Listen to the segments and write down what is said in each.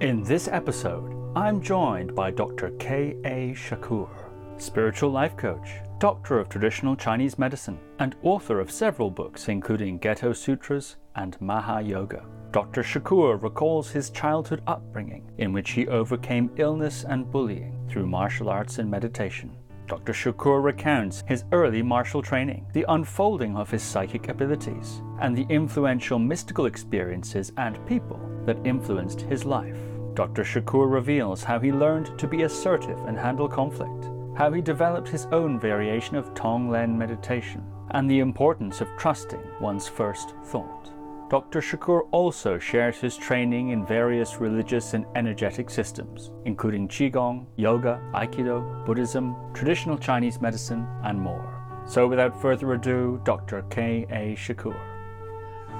In this episode, I'm joined by Dr. K.A. Shakur, spiritual life coach, doctor of traditional Chinese medicine, and author of several books including Ghetto Sutras and Maha Yoga. Dr. Shakur recalls his childhood upbringing, in which he overcame illness and bullying through martial arts and meditation. Dr. Shakur recounts his early martial training, the unfolding of his psychic abilities, and the influential mystical experiences and people that influenced his life. Dr. Shakur reveals how he learned to be assertive and handle conflict, how he developed his own variation of Tonglen meditation, and the importance of trusting one's first thought. Dr. Shakur also shares his training in various religious and energetic systems, including Qigong, Yoga, Aikido, Buddhism, traditional Chinese medicine, and more. So, without further ado, Dr. K. A. Shakur.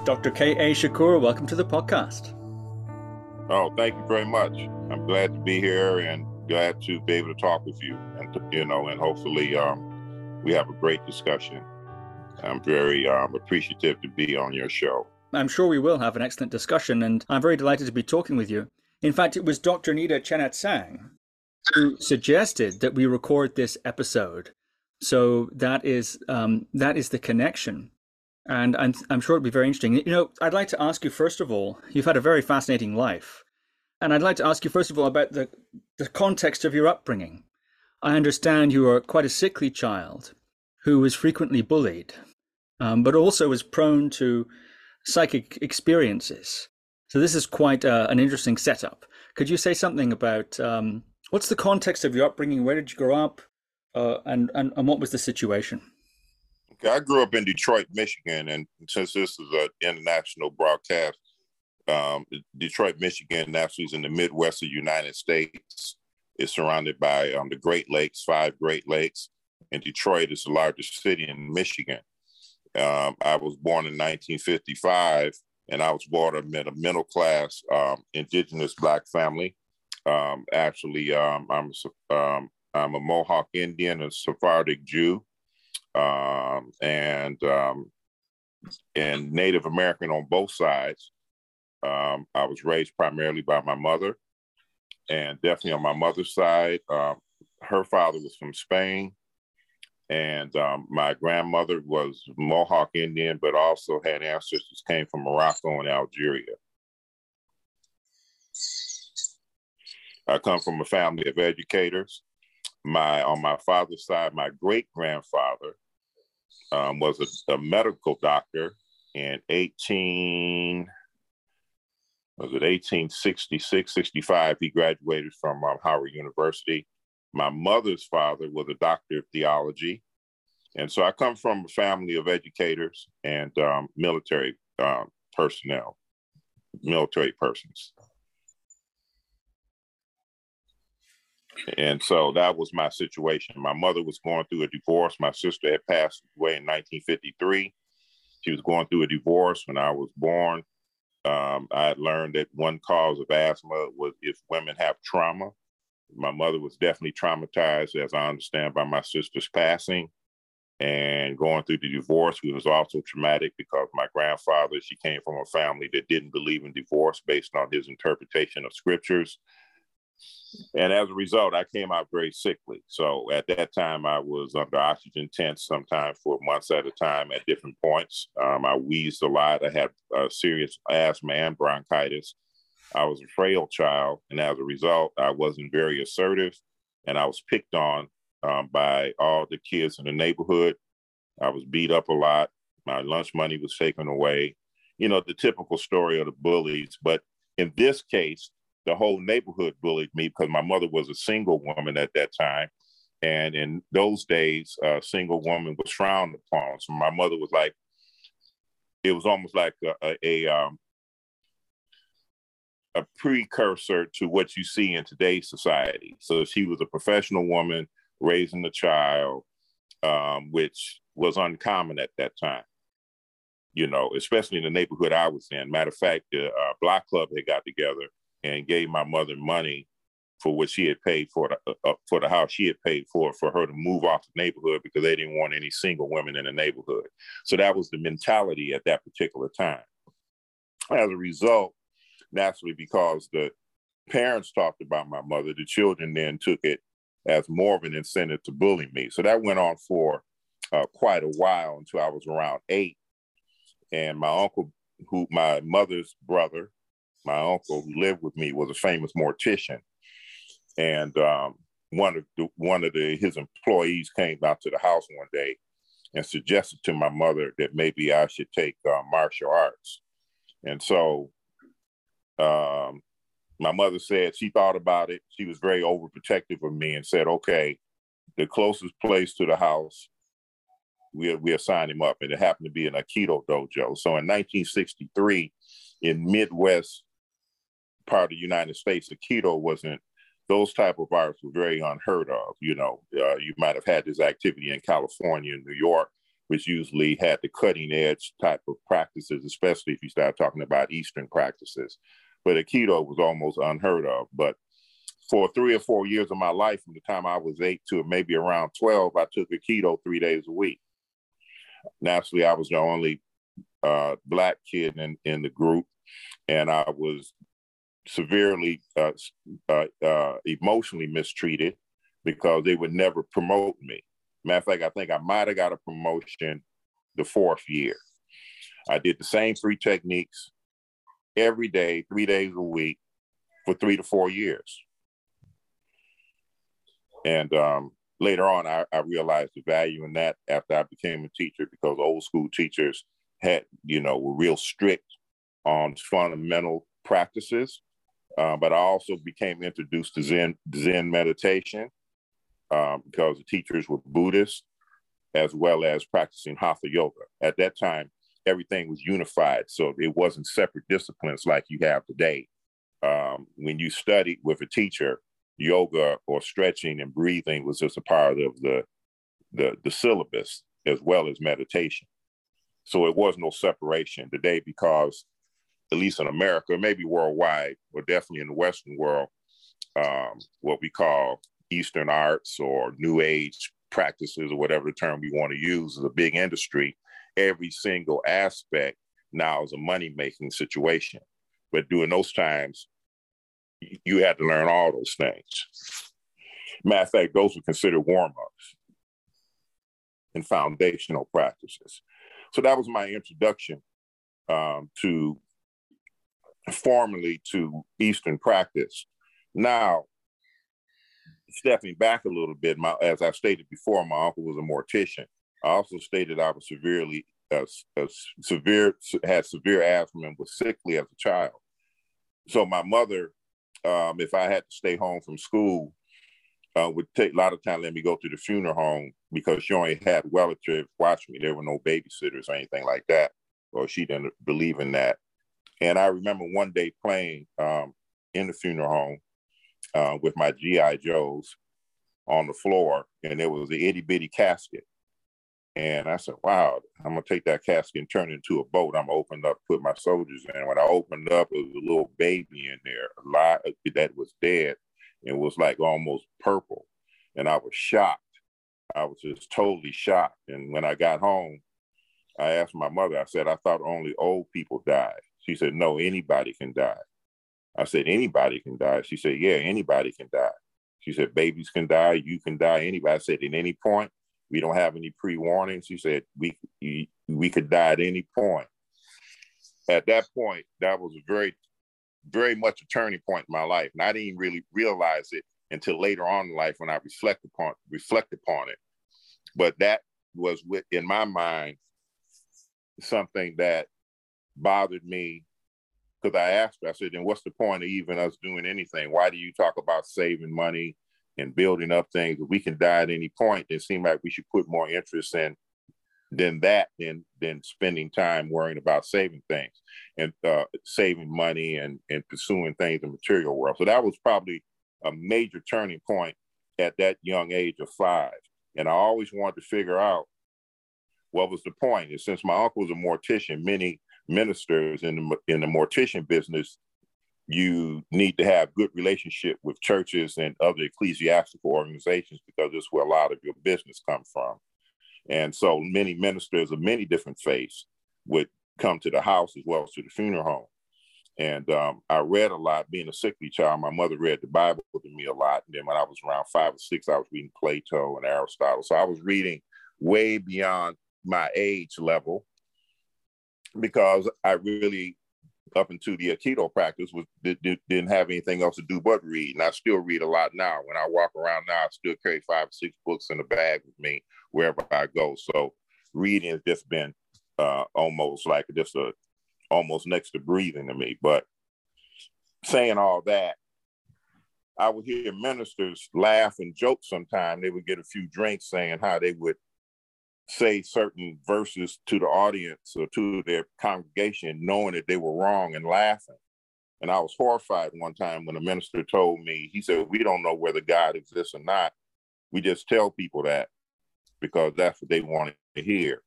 Dr. K. A. Shakur, welcome to the podcast. Oh, thank you very much. I'm glad to be here and glad to be able to talk with you, and you know, and hopefully um, we have a great discussion. I'm very um, appreciative to be on your show. I'm sure we will have an excellent discussion, and I'm very delighted to be talking with you. In fact, it was Dr. Nida Chenagtsang who suggested that we record this episode. So that is um, that is the connection, and I'm I'm sure it'll be very interesting. You know, I'd like to ask you first of all. You've had a very fascinating life, and I'd like to ask you first of all about the the context of your upbringing. I understand you were quite a sickly child who was frequently bullied, um, but also was prone to psychic experiences. So this is quite uh, an interesting setup. Could you say something about um, what's the context of your upbringing? Where did you grow up, uh, and, and and what was the situation? I grew up in Detroit, Michigan, and since this is an international broadcast, um, Detroit, Michigan, naturally is in the Midwest of the United States. It's surrounded by um, the Great Lakes, five Great Lakes, and Detroit is the largest city in Michigan. Um, I was born in 1955, and I was born in a middle class um, indigenous black family. Um, actually, um, I'm I'm a Mohawk Indian, a Sephardic Jew, um, and and Native American on both sides. I was raised primarily by my mother, and definitely on my mother's side, her father was from Spain and um, my grandmother was Mohawk Indian, but also had ancestors came from Morocco and Algeria. I come from a family of educators. My on my father's side, my great grandfather um, was a, a, medical doctor in 18 was it 1866 65 he graduated from um, howard university my mother's father was a doctor of theology. And so I come from a family of educators and um, military uh, personnel, military persons. And so that was my situation. My mother was going through a divorce. My sister had passed away in 1953. She was going through a divorce when I was born. Um, I had learned that one cause of asthma was if women have trauma, my mother was definitely traumatized, as I understand, by my sister's passing. And going through the divorce it was also traumatic because my grandfather, she came from a family that didn't believe in divorce based on his interpretation of scriptures. And as a result, I came out very sickly. So at that time, I was under oxygen tents sometimes for months at a time at different points. Um, I wheezed a lot. I had uh, serious asthma and bronchitis. I was a frail child, and as a result, I wasn't very assertive, and I was picked on um, by all the kids in the neighborhood. I was beat up a lot. My lunch money was taken away. You know, the typical story of the bullies. But in this case, the whole neighborhood bullied me because my mother was a single woman at that time. And in those days, a single woman was frowned upon. So my mother was like, it was almost like a, a, a um, a precursor to what you see in today's society. So she was a professional woman raising a child, um, which was uncommon at that time. You know, especially in the neighborhood I was in. Matter of fact, the uh, block club had got together and gave my mother money for what she had paid for the, uh, uh, for the house she had paid for for her to move off the neighborhood because they didn't want any single women in the neighborhood. So that was the mentality at that particular time. As a result, naturally because the parents talked about my mother, the children then took it as more of an incentive to bully me. So that went on for uh, quite a while until I was around eight. And my uncle, who my mother's brother, my uncle who lived with me, was a famous mortician. And um, one of the, one of the, his employees came out to the house one day and suggested to my mother that maybe I should take uh, martial arts. And so um, my mother said she thought about it. She was very overprotective of me and said, okay, the closest place to the house, we, we assigned him up. And it happened to be an Aikido dojo. So in 1963, in Midwest part of the United States, the Aikido wasn't, those type of arts were very unheard of. You know, uh, you might have had this activity in California and New York, which usually had the cutting edge type of practices, especially if you start talking about Eastern practices but a Aikido was almost unheard of. But for three or four years of my life, from the time I was eight to maybe around 12, I took a Aikido three days a week. Naturally, I was the only uh, Black kid in, in the group, and I was severely uh, uh, uh emotionally mistreated because they would never promote me. Matter of fact, I think I might have got a promotion the fourth year. I did the same three techniques every day, three days a week for three to four years. And um, later on, I, I, realized the value in that after I became a teacher because old school teachers had, you know, were real strict on fundamental practices. Uh, but I also became introduced to Zen, Zen meditation um, because the teachers were Buddhists as well as practicing Hatha yoga. At that time, everything was unified. So it wasn't separate disciplines like you have today. Um, when you studied with a teacher, yoga or stretching and breathing was just a part of the, the, the syllabus as well as meditation. So it was no separation today because, at least in America, maybe worldwide, or definitely in the Western world, um, what we call Eastern arts or New Age practices or whatever term we want to use is a big industry every single aspect now is a money making situation. But during those times, you had to learn all those things. Matter of fact, those were considered warm ups and foundational practices. So that was my introduction um, to formally to Eastern practice. Now, stepping back a little bit, my, as I've stated before, my uncle was a mortician. I also stated I was severely uh, uh, severe had severe asthma and was sickly as a child. So my mother, um, if I had to stay home from school, uh, would take a lot of time let me go to the funeral home because she only had relatives watch me. There were no babysitters or anything like that, or she didn't believe in that. And I remember one day playing um, in the funeral home uh, with my GI Joes on the floor, and there was the itty bitty casket and I said, wow, I'm gonna take that casket and turn it into a boat. I'm gonna open up, put my soldiers in. When I opened up, it was a little baby in there, a lot that was dead. It was like almost purple. And I was shocked. I was just totally shocked. And when I got home, I asked my mother, I said, I thought only old people die. She said, No, anybody can die. I said, Anybody can die. She said, Yeah, anybody can die. She said, Babies can die, you can die, anybody. I said, At any point, we don't have any pre-warnings. She said we we could die at any point. At that point, that was a very, very much a turning point in my life, and I didn't really realize it until later on in life when I reflect upon reflect upon it. But that was with in my mind something that bothered me because I asked her, I said, then what's the point of even us doing anything? Why do you talk about saving money and building up things. If we can die at any point, it seemed like we should put more interest in than that than than spending time worrying about saving things and uh, saving money and and pursuing things in the material world. So that was probably a major turning point at that young age of five. And I always wanted to figure out what was the point. And since my uncle was a mortician, many ministers in the in the mortician business you need to have good relationship with churches and other ecclesiastical organizations because that's where a lot of your business comes from. And so many ministers of many different faiths would come to the house as well as to the funeral home. And um, I read a lot. Being a sickly child, my mother read the Bible to me a lot. And then when I was around five or six, I was reading Plato and Aristotle. So I was reading way beyond my age level because I really, up into the Aikido practice, was did, not have anything else to do but read. And I still read a lot now. When I walk around now, I still carry five or six books in a bag with me wherever I go. So reading has just been uh, almost like just a almost next to breathing to me. But saying all that, I would hear ministers laugh and joke sometimes. They would get a few drinks saying how they would say certain verses to the audience or to their congregation, knowing that they were wrong and laughing. And I was horrified one time when a minister told me, he said, We don't know whether God exists or not. We just tell people that because that's what they wanted to hear.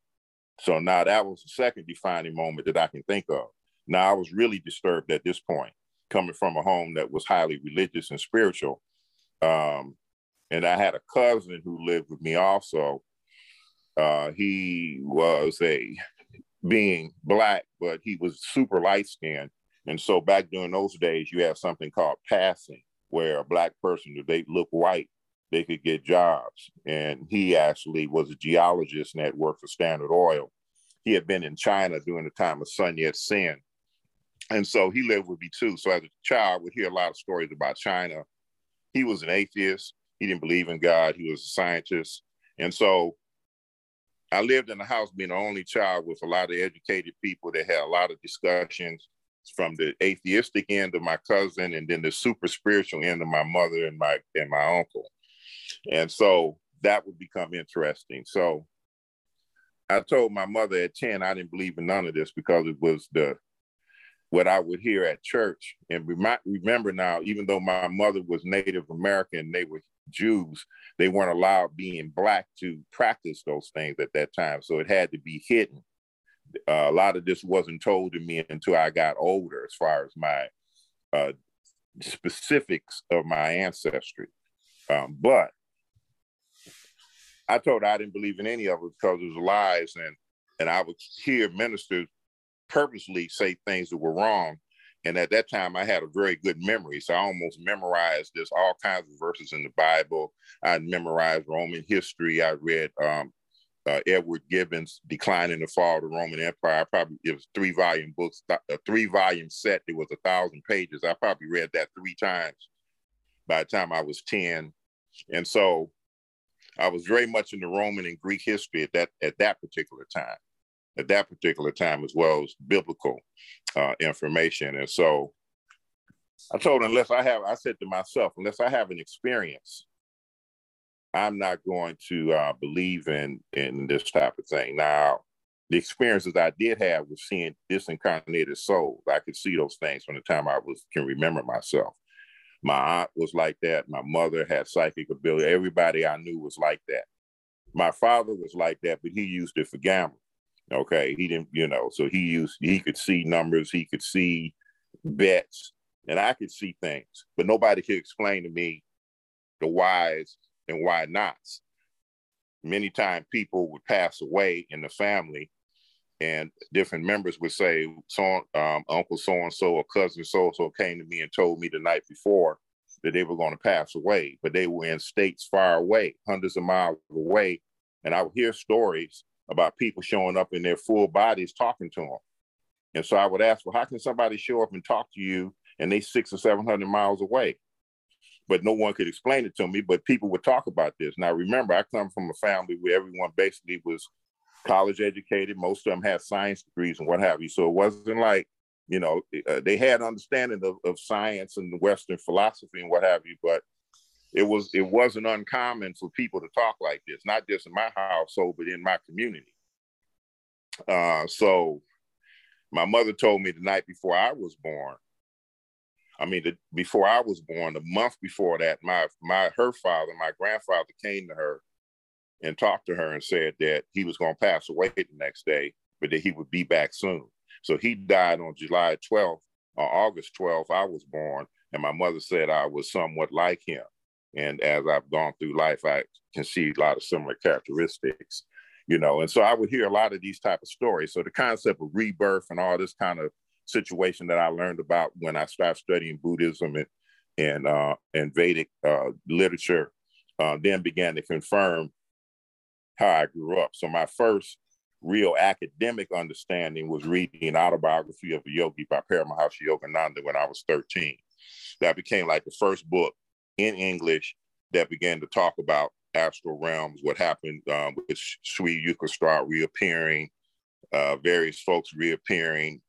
So now that was the second defining moment that I can think of. Now I was really disturbed at this point, coming from a home that was highly religious and spiritual. Um, and I had a cousin who lived with me also. Uh, he was a being black, but he was super light skinned. And so back during those days, you had something called passing, where a black person, if they look white, they could get jobs. And he actually was a geologist and had worked for Standard Oil. He had been in China during the time of Sun Yat sen. And so he lived with me too. So as a child, would hear a lot of stories about China. He was an atheist. He didn't believe in God. He was a scientist. And so I lived in the house being the only child with a lot of educated people that had a lot of discussions from the atheistic end of my cousin and then the super spiritual end of my mother and my and my uncle. And so that would become interesting. So I told my mother at 10 I didn't believe in none of this because it was the what I would hear at church. And remember now, even though my mother was Native American, and they were Jews, they weren't allowed being black to practice those things at that time. So it had to be hidden. Uh, a lot of this wasn't told to me until I got older, as far as my uh, specifics of my ancestry. Um, but I told her I didn't believe in any of it because it was lies, and and I would hear ministers purposely say things that were wrong. And at that time, I had a very good memory, so I almost memorized this all kinds of verses in the Bible. I memorized Roman history. I read um, uh, Edward Gibbon's Decline and the Fall of the Roman Empire. I probably it was three volume books, a three volume set. It was a thousand pages. I probably read that three times by the time I was ten, and so I was very much into Roman and Greek history at that at that particular time, at that particular time as well as biblical uh, information. And so I told him, unless I have, I said to myself, unless I have an experience, I'm not going to uh, believe in in this type of thing. Now, the experiences I did have was seeing disincarnated souls. I could see those things from the time I was can remember myself. My aunt was like that. My mother had psychic ability. Everybody I knew was like that. My father was like that, but he used it for gambling. Okay, he didn't, you know, so he used he could see numbers, he could see bets, and I could see things, but nobody could explain to me the whys and why nots. Many times people would pass away in the family and different members would say, so um, Uncle so and so or cousin so and so came to me and told me the night before that they were going to pass away, but they were in states far away, hundreds of miles away. And I would hear stories about people showing up in their full bodies talking to them. And so I would ask, well, how can somebody show up and talk to you and they six or 700 miles away? But no one could explain it to me, but people would talk about this. Now, remember, I come from a family where everyone basically was college educated. Most of them had science degrees and what have you. So it wasn't like, you know, uh, they had understanding of, of science and Western philosophy and what have you, but it was it wasn't uncommon for people to talk like this, not just in my household, but in my community. Uh, so my mother told me the night before I was born. I mean, the, before I was born, the month before that, my my her father, my grandfather, came to her and talked to her and said that he was going to pass away the next day, but that he would be back soon. So he died on July 12th. On August 12th, I was born, and my mother said I was somewhat like him. And as I've gone through life, I can see a lot of similar characteristics, you know. And so I would hear a lot of these type of stories. So the concept of rebirth and all this kind of situation that I learned about when I started studying Buddhism and and uh, and Vedic uh, literature, uh, then began to confirm how I grew up. So my first real academic understanding was reading an autobiography of a yogi by Paramahansa Yogananda when I was 13. That became like the first book in English that began to talk about astral realms, what happened um, with Sri Yukteswar reappearing, uh, various folks reappearing,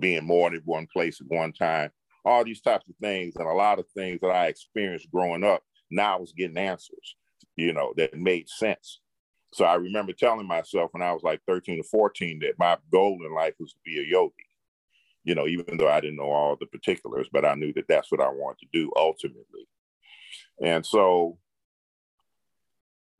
being more than one place at one time, all these types of things, and a lot of things that I experienced growing up. Now I was getting answers, you know, that made sense. So I remember telling myself when I was like 13 or 14 that my goal in life was to be a yogi. You know, even though I didn't know all the particulars, but I knew that that's what I wanted to do ultimately. And so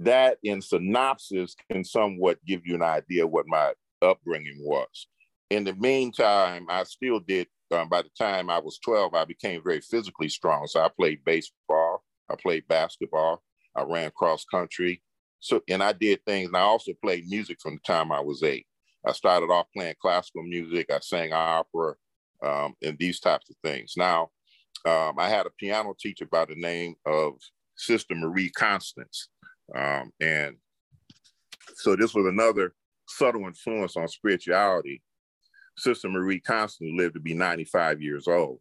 that in synopsis can somewhat give you an idea what my upbringing was. In the meantime, I still did, um, by the time I was 12, I became very physically strong. So I played baseball, I played basketball, I ran cross country. So, and I did things, and I also played music from the time I was eight. I started off playing classical music, I sang opera, um, and these types of things. Now, um, I had a piano teacher by the name of Sister Marie Constance. Um, and so this was another subtle influence on spirituality. Sister Marie Constance lived to be 95 years old.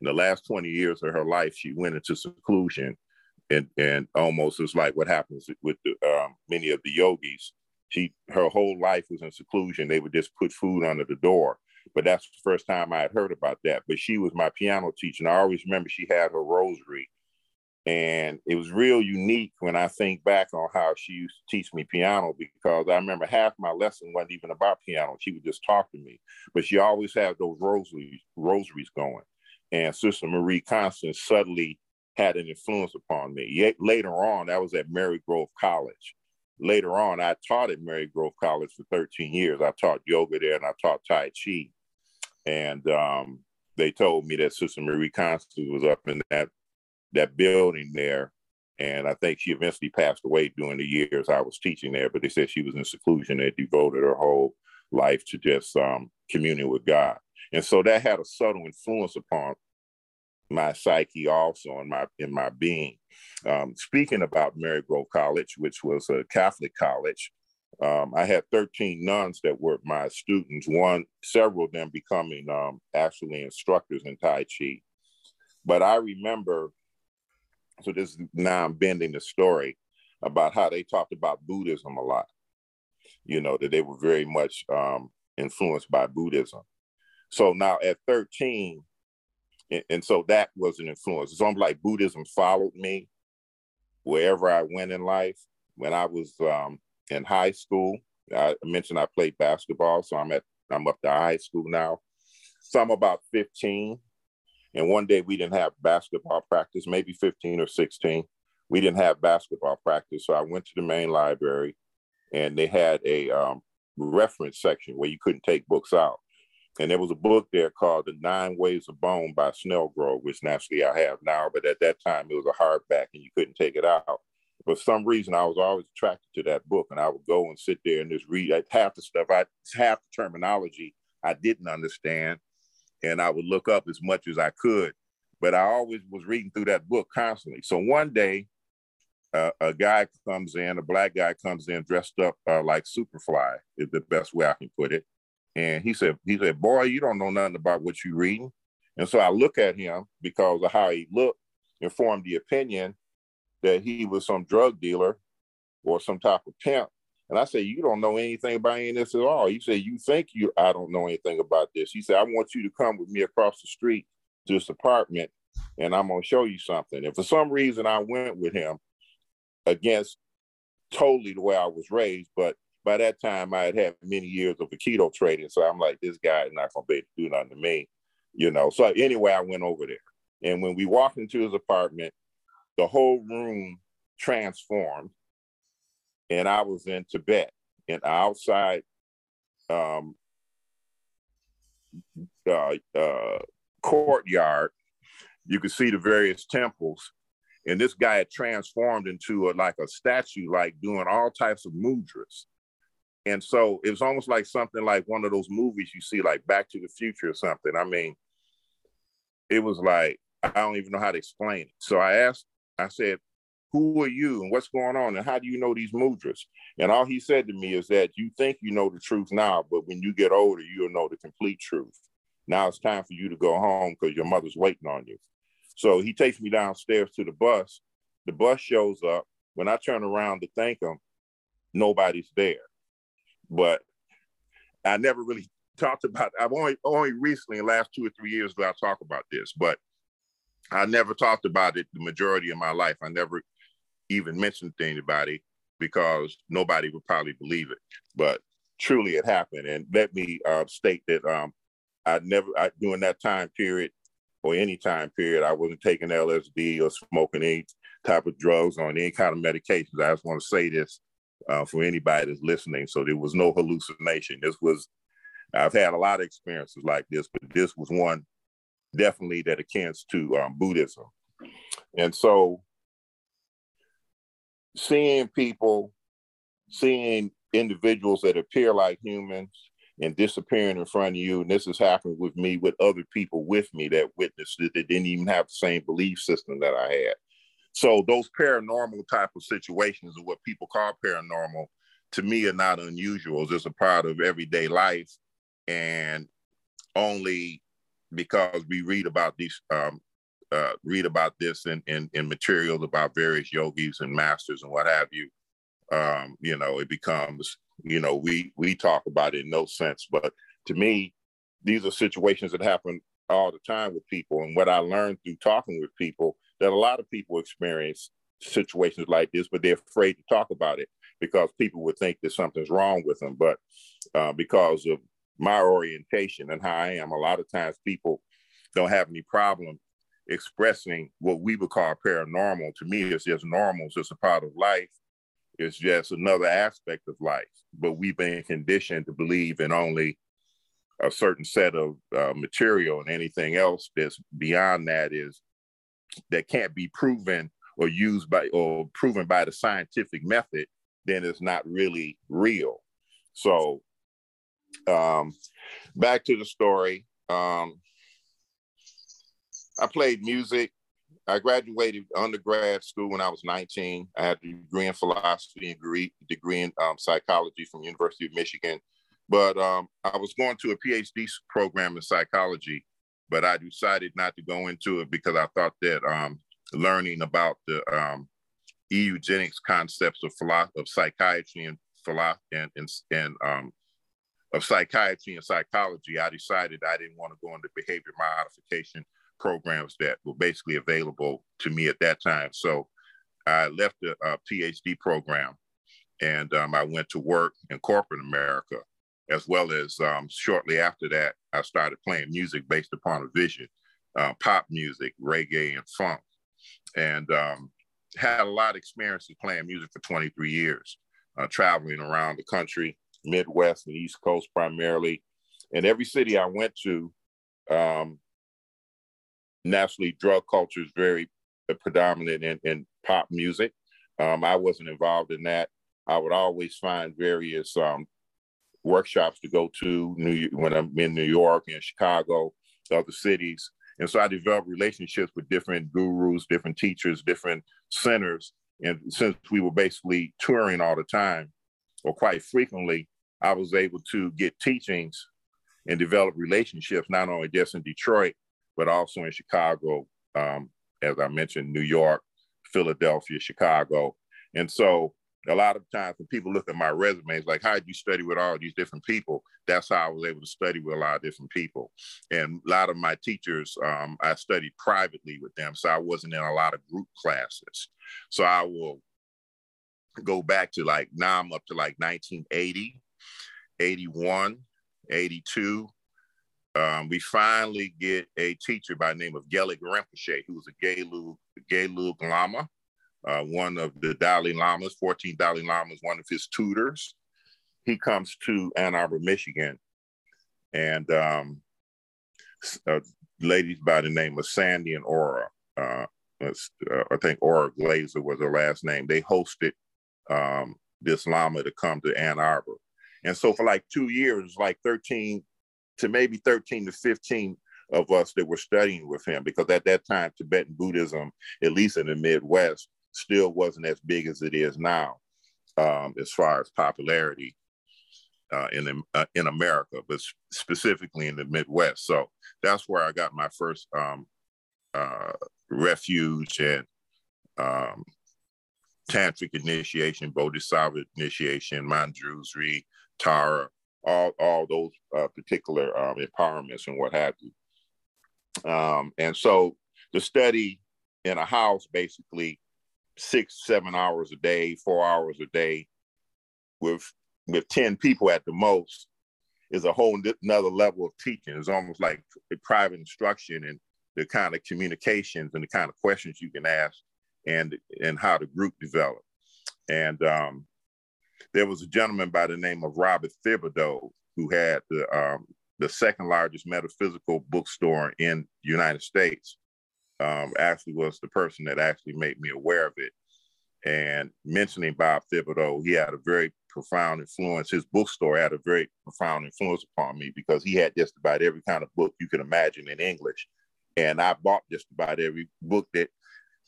In the last 20 years of her life, she went into seclusion and, and almost it's like what happens with the, um, many of the yogis. She, her whole life was in seclusion. They would just put food under the door. But that's the first time I had heard about that. But she was my piano teacher. And I always remember she had her rosary and it was real unique when I think back on how she used to teach me piano because I remember half my lesson wasn't even about piano. She would just talk to me, but she always had those rosaries, rosaries going. And Sister Marie Constance suddenly had an influence upon me. Yet later on, that was at Marygrove College. Later on, I taught at Marygrove College for 13 years. I taught yoga there and I taught Tai Chi. And um, they told me that Sister Marie Constance was up in that that building there. And I think she eventually passed away during the years I was teaching there, but they said she was in seclusion and devoted her whole life to just um, communing with God. And so that had a subtle influence upon my psyche also in my in my being. Um, speaking about Marygrove College, which was a Catholic college, um, I had 13 nuns that were my students. One, several of them becoming um, actually instructors in Tai Chi. But I remember so this now I'm bending the story about how they talked about Buddhism a lot. You know that they were very much um, influenced by Buddhism. So now at 13, and, so that was an influence. It's almost like Buddhism followed me wherever I went in life. When I was um, in high school, I mentioned I played basketball, so I'm at I'm up to high school now. So I'm about 15 and one day we didn't have basketball practice, maybe 15 or 16. We didn't have basketball practice. So I went to the main library and they had a um, reference section where you couldn't take books out. And there was a book there called The Nine Ways of Bon by Snellgrove, which naturally I have now, but at that time it was a hardback and you couldn't take it out. For some reason, I was always attracted to that book, and I would go and sit there and just read half the stuff. I half the terminology I didn't understand, and I would look up as much as I could. But I always was reading through that book constantly. So one day, uh, a guy comes in, a black guy comes in dressed up uh, like Superfly, is the best way I can put it. And he said, he said, boy, you don't know nothing about what you're reading. And so I look at him because of how he looked and formed the opinion that he was some drug dealer or some type of pimp and I said, you don't know anything about any of this at all. You say, you think you I don't know anything about this. He said, I want you to come with me across the street to this apartment and I'm gonna show you something. And for some reason I went with him against totally the way I was raised, but by that time I had had many years of Aikido training. So I'm like, this guy is not gonna be able to do nothing to me, you know. So anyway, I went over there. And when we walked into his apartment, the whole room transformed and I was in Tibet in outside um, uh, uh, courtyard. You could see the various temples, and this guy had transformed into a, like a statue, like doing all types of mudras. And so it was almost like something like one of those movies you see, like Back to the Future or something. I mean, it was like I don't even know how to explain it. So I asked, I said, "Who are you, and what's going on, and how do you know these mudras?" And all he said to me is that you think you know the truth now, but when you get older, you'll know the complete truth. Now it's time for you to go home because your mother's waiting on you. So he takes me downstairs to the bus. The bus shows up. When I turn around to thank him, nobody's there. But I never really talked about. I've only only recently, in the last two or three years, that I talk about this. But I never talked about it the majority of my life. I never even mentioned to anybody because nobody would probably believe it. But truly, it happened. And let me uh, state that um, I never I, during that time period or any time period, I wasn't taking LSD or smoking any type of drugs or any kind of medications. I just want to say this uh, for anybody that's listening. So there was no hallucination. This was, I've had a lot of experiences like this, but this was one definitely that akins to um, Buddhism. And so seeing people, seeing individuals that appear like humans and disappearing in front of you, and this has happened with me with other people with me that witnessed it that didn't even have the same belief system that I had. So those paranormal type of situations are what people call paranormal to me are not unusual. It's just a part of everyday life. And only because we read about these um, uh, read about this in, in, in materials about various yogis and masters and what have you. Um, you know, it becomes, you know, we we talk about it in no sense. But to me, these are situations that happen all the time with people. And what I learned through talking with people that a lot of people experience situations like this, but they're afraid to talk about it because people would think that something's wrong with them. But uh, because of my orientation and how I am, a lot of times people don't have any problem expressing what we would call paranormal. To me, it's just normal. It's just a part of life. It's just another aspect of life. But we've been conditioned to believe in only a certain set of uh, material, and anything else that's beyond that is that can't be proven or used by or proven by the scientific method, then it's not really real. So um, back to the story. Um, I played music. I graduated undergrad school when I was 19. I had a degree in philosophy and degree, degree in um, psychology from University of Michigan. But um, I was going to a PhD program in psychology but I decided not to go into it because I thought that um, learning about the um, eugenics concepts of philosophy, of psychiatry and philosophy and, and, and um, of psychiatry and psychology, I decided I didn't want to go into behavior modification programs that were basically available to me at that time. So I left the uh, PhD program and um, I went to work in corporate America as well as um, shortly after that, I started playing music based upon a vision, uh, pop music, reggae, and funk, and um, had a lot of experiences playing music for 23 years, uh, traveling around the country, Midwest and East Coast primarily, and every city I went to, um, naturally, drug culture is very predominant in, in pop music. Um, I wasn't involved in that. I would always find various um, workshops to go to New when I'm in New York and Chicago, other cities. And so I developed relationships with different gurus, different teachers, different centers. And since we were basically touring all the time, or quite frequently, I was able to get teachings and develop relationships, not only just in Detroit, but also in Chicago, um, as I mentioned, New York, Philadelphia, Chicago. And so a lot of times when people look at my resume, it's like, how did you study with all these different people? That's how I was able to study with a lot of different people. And a lot of my teachers, um, I studied privately with them. So I wasn't in a lot of group classes. So I will go back to like, now I'm up to like 1980, 81, 82. Um, we finally get a teacher by the name of Gelek Rinpoche, who was a Gelug, Gelug Lama uh, one of the Dalai Lamas, 14 Dalai Lamas, one of his tutors. He comes to Ann Arbor, Michigan, and um, ladies by the name of Sandy and Aura, uh, uh, I think Aura Glazer was her last name. They hosted um, this Lama to come to Ann Arbor. And so for like two years, like 13 to maybe 13 to 15 of us that were studying with him, because at that time, Tibetan Buddhism, at least in the Midwest, still wasn't as big as it is now um, as far as popularity uh, in uh, in America, but specifically in the Midwest. So that's where I got my first um, uh, refuge and um, tantric initiation, bodhisattva initiation, manjusri, Tara, all all those uh, particular um, empowerments and what have you. Um, and so the study in a house basically six, seven hours a day, four hours a day, with with 10 people at the most is a whole another level of teaching. It's almost like private instruction and the kind of communications and the kind of questions you can ask and and how the group developed. And um, there was a gentleman by the name of Robert Thibodeau who had the um, the second largest metaphysical bookstore in the United States. Um, actually, was the person that actually made me aware of it. And mentioning Bob Thibodeau, he had a very profound influence. His bookstore had a very profound influence upon me because he had just about every kind of book you can imagine in English. And I bought just about every book that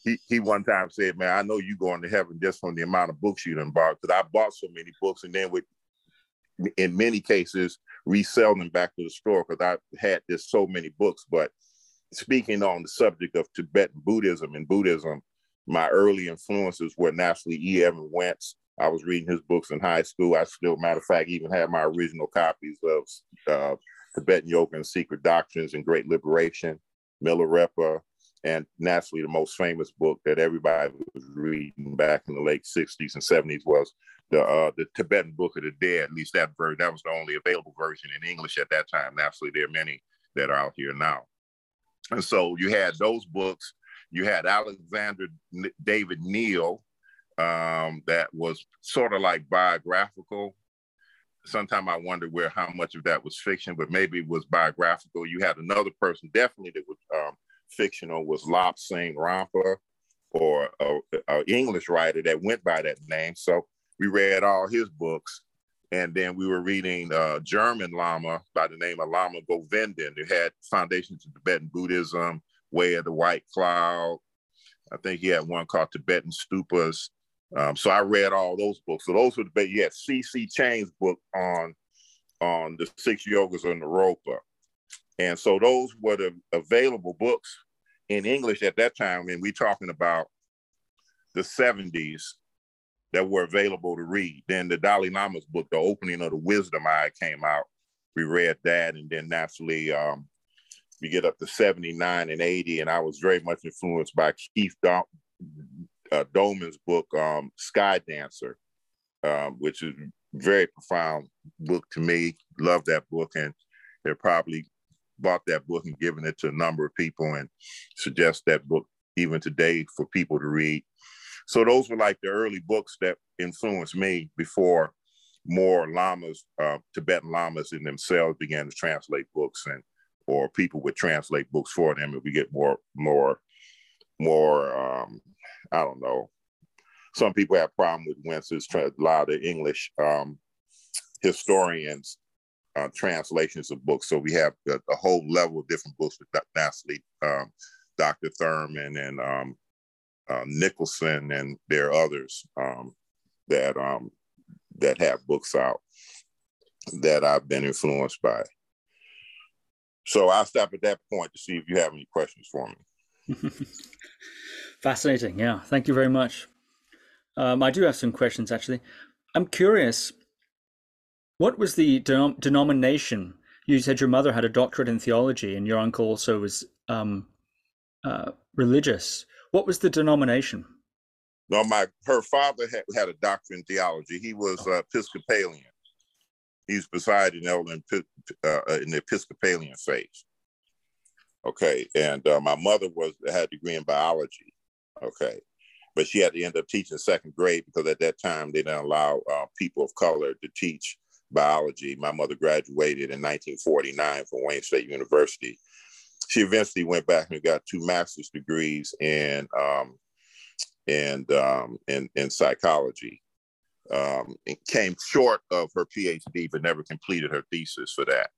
he, he one time said, Man, I know you're going to heaven just from the amount of books you done bought. Because I bought so many books and then with in many cases resell them back to the store because I had just so many books. But speaking on the subject of Tibetan Buddhism and Buddhism, my early influences were naturally E. Evan Wentz. I was reading his books in high school. I still, matter of fact, even have my original copies of uh, Tibetan Yoga and Secret Doctrines and Great Liberation, Milarepa, and naturally the most famous book that everybody was reading back in the late 60s and 70s was the uh, the Tibetan Book of the Dead. At least that version, that was the only available version in English at that time. Naturally, there are many that are out here now. And so you had those books you had Alexander David Neal, um, that was sort of like biographical. Sometimes I wonder where how much of that was fiction, but maybe it was biographical. You had another person definitely that was um, fictional was Lobsang Rampa, or an English writer that went by that name. So we read all his books. And then we were reading uh, German Lama by the name of Lama Govinda, who had foundations of Tibetan Buddhism, Way of the White Cloud. I think he had one called Tibetan Stupas. Um, so I read all those books. So those were the had C.C. Chang's book on on the six yogas on Naropa. And so those were the available books in English at that time. And we're talking about the 70s that were available to read. Then the Dalai Lama's book, The Opening of the Wisdom Eye, came out. We read that. And then naturally, um, we get up to 79 and 80. And I was very much influenced by Keith Dom- uh, Dowman's book, um, Sky Dancer, um, which is a very profound book to me. Love that book. And they probably bought that book and given it to a number of people and suggest that book even today for people to read. So those were like the early books that influenced me before more lamas, uh, Tibetan lamas in themselves began to translate books and or people would translate books for them and we get more more more um, I don't know. Some people have problem with Wentz's a lot of English um, historians uh, translations of books. So we have a, a, whole level of different books with Natalie, um, Dr. Thurman and um, uh, Nicholson, and there are others um, that um, that have books out that I've been influenced by. So I'll stop at that point to see if you have any questions for me. Fascinating. Yeah. Thank you very much. Um, I do have some questions actually. I'm curious, what was the denom- denomination? You said your mother had a doctorate in theology and your uncle also was um, uh, religious. What was the denomination? No, my her father had, had a doctorate in theology. He was uh, Episcopalian. He's presiding elder in, uh, in the Episcopalian faith. Okay, and uh, my mother was had a degree in biology. Okay, but she had to end up teaching second grade because at that time they didn't allow uh, people of color to teach biology. My mother graduated in 1949 from Wayne State University. She eventually went back and got two master's degrees in um, in, um, in in psychology. um, came short of her PhD, but never completed her thesis for that.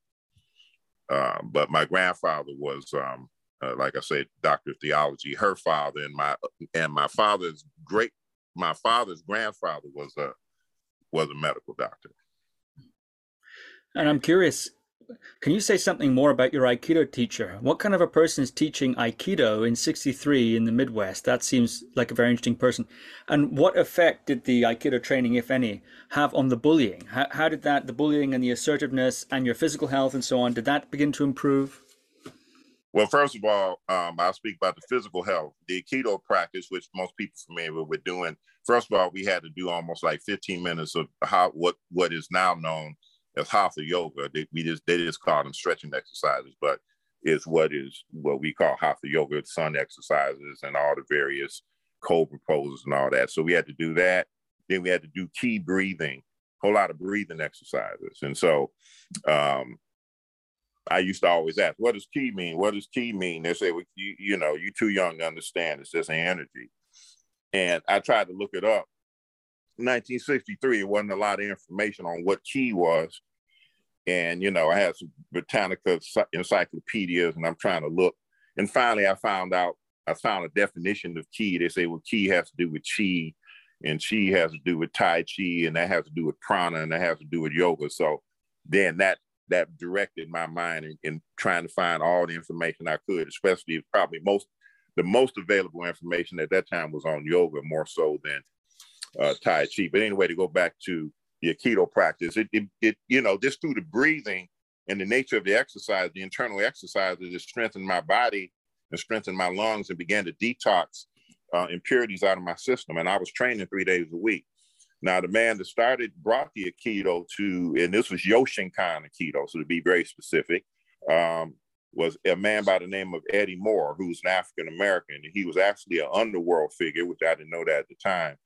Um, but my grandfather was, um, uh, like I said, doctor of theology. Her father and my and my father's great, my father's grandfather was a was a medical doctor. And I'm curious, can you say something more about your Aikido teacher? What kind of a person is teaching Aikido in 63 in the Midwest? That seems like a very interesting person. And what effect did the Aikido training, if any, have on the bullying? How, how did that, the bullying and the assertiveness and your physical health and so on, did that begin to improve? Well, first of all, um, I'll speak about the physical health. The Aikido practice, which most people familiar with doing, first of all, we had to do almost like 15 minutes of how what what is now known as hatha yoga. They, we just they just call them stretching exercises, but is what is what we call hatha yoga, sun exercises, and all the various cobra poses and all that. So we had to do that. Then we had to do ki breathing, a whole lot of breathing exercises. And so um, I used to always ask, what does ki mean? What does ki mean? They say, well, you, you know, you're too young to understand. It's just energy. And I tried to look it up. 1963, it wasn't a lot of information on what ki was. And you know i had some britannica encyclopedias and i'm trying to look. And finally i found out i found a definition of ki they say well ki has to do with chi and chi has to do with tai chi and that has to do with prana and that has to do with yoga. So then that that directed my mind in, in trying to find all the information i could especially probably most the most available information at that time was on yoga more so than uh, tai chi but anyway to go back to the Aikido practice. It, it, it, you know, just through the breathing and the nature of the exercise, the internal exercises, it strengthened my body and strengthened my lungs and began to detox uh, impurities out of my system. And I was training three days a week. Now, the man that started brought the Aikido to, and this was Yoshinkan Aikido, so to be very specific, um, was a man by the name of Eddie Moore, who's an African American. He was actually an underworld figure, which I didn't know that at the time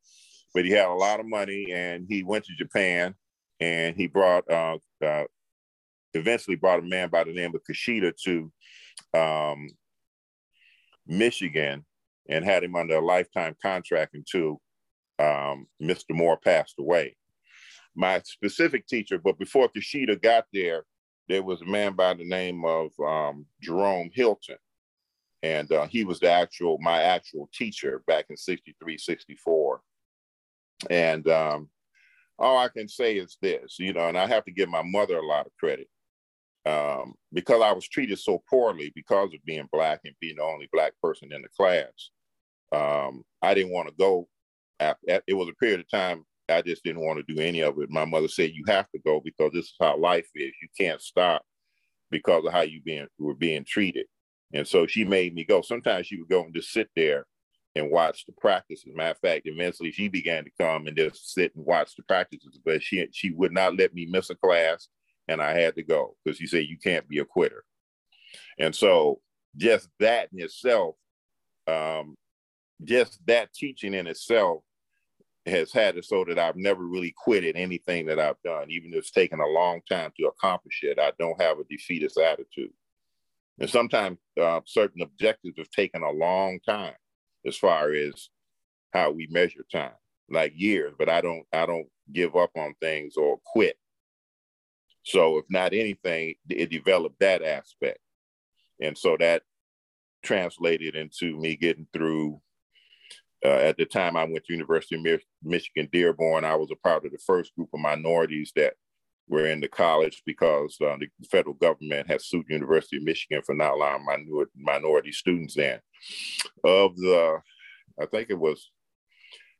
but he had a lot of money and he went to Japan and he brought uh, uh, eventually brought a man by the name of Kushida to um, Michigan and had him under a lifetime contract until um, Mr. Moore passed away. My specific teacher, but before Kushida got there, there was a man by the name of um, Jerome Hilton. And uh, he was the actual, my actual teacher back in 63, 64. And um, all I can say is this, you know, and I have to give my mother a lot of credit um, because I was treated so poorly because of being black and being the only black person in the class. Um, I didn't want to go. After, it was a period of time I just didn't want to do any of it. My mother said, "You have to go because this is how life is. You can't stop because of how you being were being treated." And so she made me go. Sometimes she would go and just sit there and watch the practices. Matter of fact, eventually she began to come and just sit and watch the practices, but she she would not let me miss a class, and I had to go because she said you can't be a quitter. And so just that in itself, um, just that teaching in itself has had it so that I've never really quitted anything that I've done, even if it's taken a long time to accomplish it. I don't have a defeatist attitude. And sometimes uh, certain objectives have taken a long time as far as how we measure time, like years. But I don't I don't give up on things or quit. So if not anything, it developed that aspect, and so that translated into me getting through. Uh, at the time I went to University of Mi- Michigan Dearborn, I was a part of the first group of minorities that were in the college because uh, the federal government had sued University of Michigan for not allowing minor- minority students in. Of the, I think it was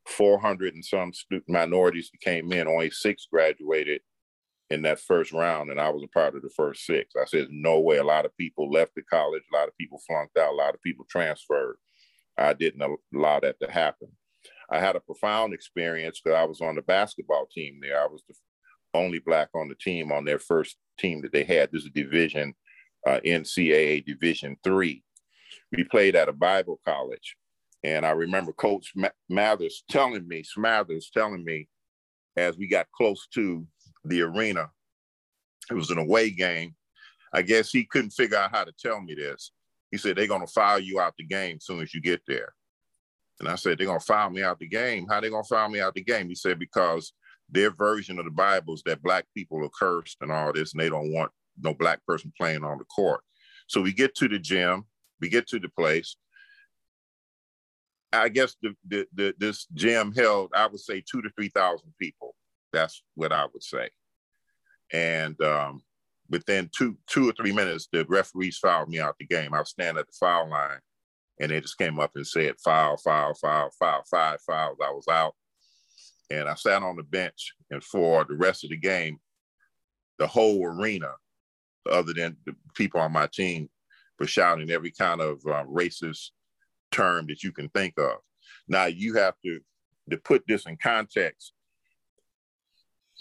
400 and some student minorities that came in, only six graduated in that first round, and I was a part of the first six. I said, no way. A lot of people left the college, a lot of people flunked out, a lot of people transferred. I didn't allow that to happen. I had a profound experience because I was on the basketball team there. I was the only black on the team on their first team that they had. This is Division uh, NCAA Division three. We played at a Bible college, and I remember Coach Mathers telling me, Smathers telling me, as we got close to the arena, it was an away game. I guess he couldn't figure out how to tell me this. He said they're gonna file you out the game as soon as you get there. And I said, they're gonna file me out the game. How they gonna file me out the game? He said, because their version of the Bible is that black people are cursed and all this, and they don't want no black person playing on the court. So we get to the gym, we get to the place. I guess the, the, the this gym held, I would say, two to three thousand people. That's what I would say. And um, within two two or three minutes, the referees fouled me out the game. I was standing at the foul line, and they just came up and said foul, foul, foul, foul, five fouls. I was out, and I sat on the bench. And for the rest of the game, the whole arena, other than the people on my team, were shouting every kind of uh, racist term that you can think of. Now you have to to put this in context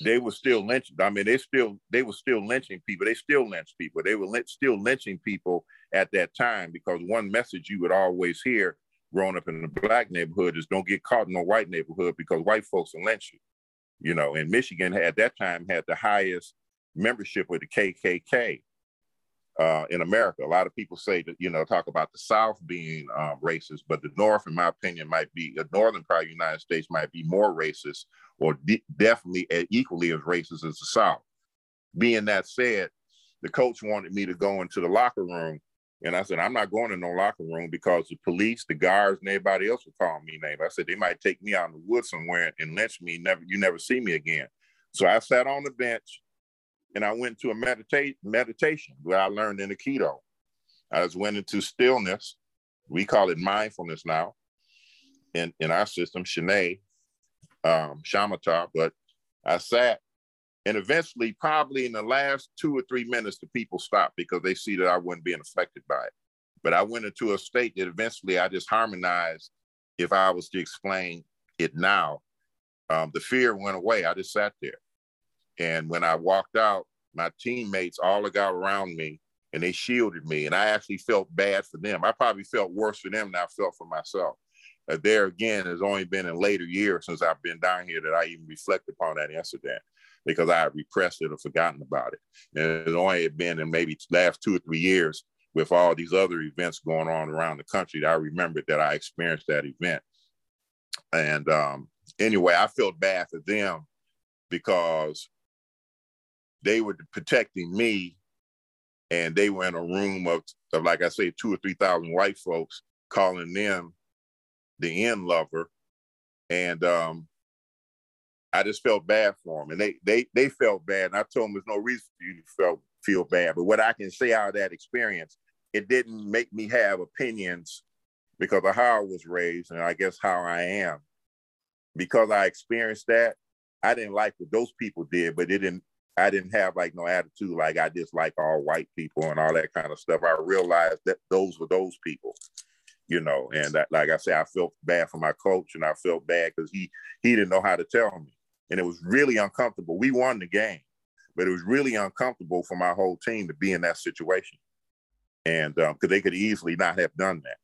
they were still lynching. I mean, they still they were still lynching people. They still lynched people. They were still lynching people at that time because one message you would always hear growing up in a black neighborhood is don't get caught in a white neighborhood because white folks will lynch you. You know, and Michigan at that time had the highest membership with the KKK uh, in America. A lot of people say that, you know, talk about the South being um, racist, but the North, in my opinion, might be, the Northern part of the United States might be more racist or de- definitely equally as racist as the South. Being that said, the coach wanted me to go into the locker room. And I said, I'm not going in no locker room because the police, the guards, and everybody else will call me names. I said, they might take me out in the woods somewhere and lynch me. Never, you never see me again. So I sat on the bench and I went to a meditate meditation where I learned in Aikido. I just went into stillness. We call it mindfulness now in, in our system, Shiné, um, Shamatha, but I sat and eventually, probably in the last two or three minutes, the people stopped because they see that I wasn't being affected by it. But I went into a state that eventually I just harmonized. If I was to explain it now, um, the fear went away. I just sat there. And when I walked out, my teammates all got around me and they shielded me. And I actually felt bad for them. I probably felt worse for them than I felt for myself. Uh, there again, has only been in later years since I've been down here that I even reflect upon that incident because I had repressed it or forgotten about it. And it only had been in maybe last two or three years with all these other events going on around the country that I remembered that I experienced that event. And um, anyway, I felt bad for them because they were protecting me and they were in a room of, of like I say, two or 3,000 white folks calling them the end lover. And um, I just felt bad for them. And they, they, they felt bad. And I told them there's no reason for you to feel, feel bad. But what I can say out of that experience, it didn't make me have opinions because of how I was raised and I guess how I am. Because I experienced that, I didn't like what those people did, but it didn't I didn't have like no attitude like I dislike all white people and all that kind of stuff. I realized that those were those people, you know, and like I said, I felt bad for my coach and I felt bad because he he didn't know how to tell me, and it was really uncomfortable. We won the game, but it was really uncomfortable for my whole team to be in that situation, and because um, they could easily not have done that,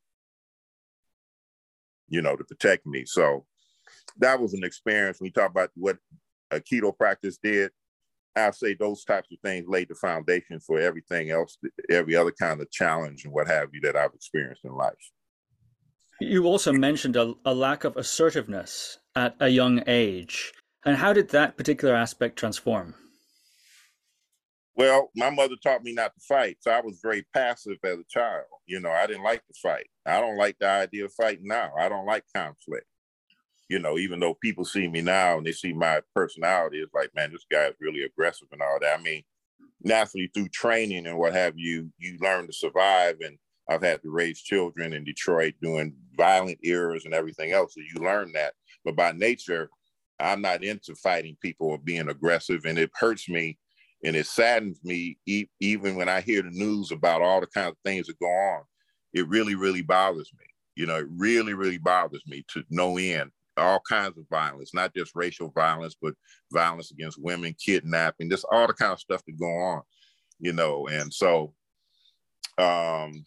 you know, to protect me. So that was an experience. When you talk about what Aikido practice did, I say those types of things laid the foundation for everything else, every other kind of challenge and what have you that I've experienced in life. You also mentioned a, a lack of assertiveness at a young age. And how did that particular aspect transform? Well, my mother taught me not to fight, so I was very passive as a child. You know, I didn't like to fight. I don't like the idea of fighting now. I don't like conflict you know, even though people see me now and they see my personality, it's like, man, this guy is really aggressive and all that. I mean, naturally through training and what have you, you learn to survive. And I've had to raise children in Detroit doing violent eras and everything else. So you learn that. But by nature, I'm not into fighting people or being aggressive. And it hurts me and it saddens me e- even when I hear the news about all the kind of things that go on. It really, really bothers me. You know, it really, really bothers me to no end all kinds of violence, not just racial violence, but violence against women, kidnapping, just all the kind of stuff that go on, you know. And so um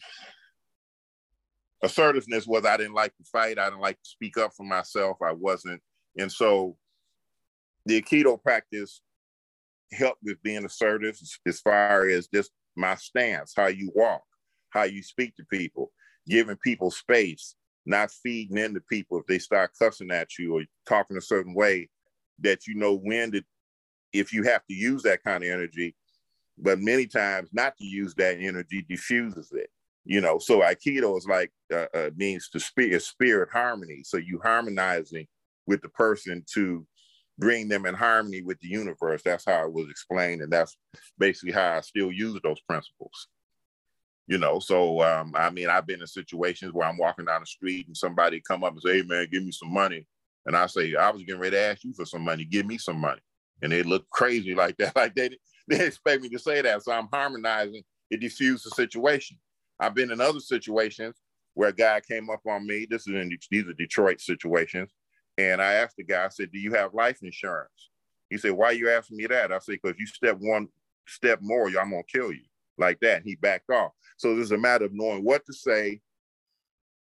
assertiveness was I didn't like to fight, I didn't like to speak up for myself. I wasn't. And so the Aikido practice helped with being assertive as far as just my stance, how you walk, how you speak to people, giving people space, not feeding into people if they start cussing at you or talking a certain way that you know when to, if you have to use that kind of energy, but many times not to use that energy diffuses it. You know, so Aikido is like uh, uh, means to spirit spirit harmony. So you harmonizing with the person to bring them in harmony with the universe. That's how it was explained, and that's basically how I still use those principles. You know, so um, I mean, I've been in situations where I'm walking down the street and somebody come up and say, "Hey, man, give me some money," and I say, "I was getting ready to ask you for some money. Give me some money," and they look crazy like that, like they they expect me to say that. So I'm harmonizing. It diffuses the situation. I've been in other situations where a guy came up on me. This is in these are Detroit situations and I asked the guy, I said, Do you have life insurance? He said, Why are you asking me that? I said, Because if you step one step more, I'm gonna kill you. Like that. And he backed off. So there's a matter of knowing what to say,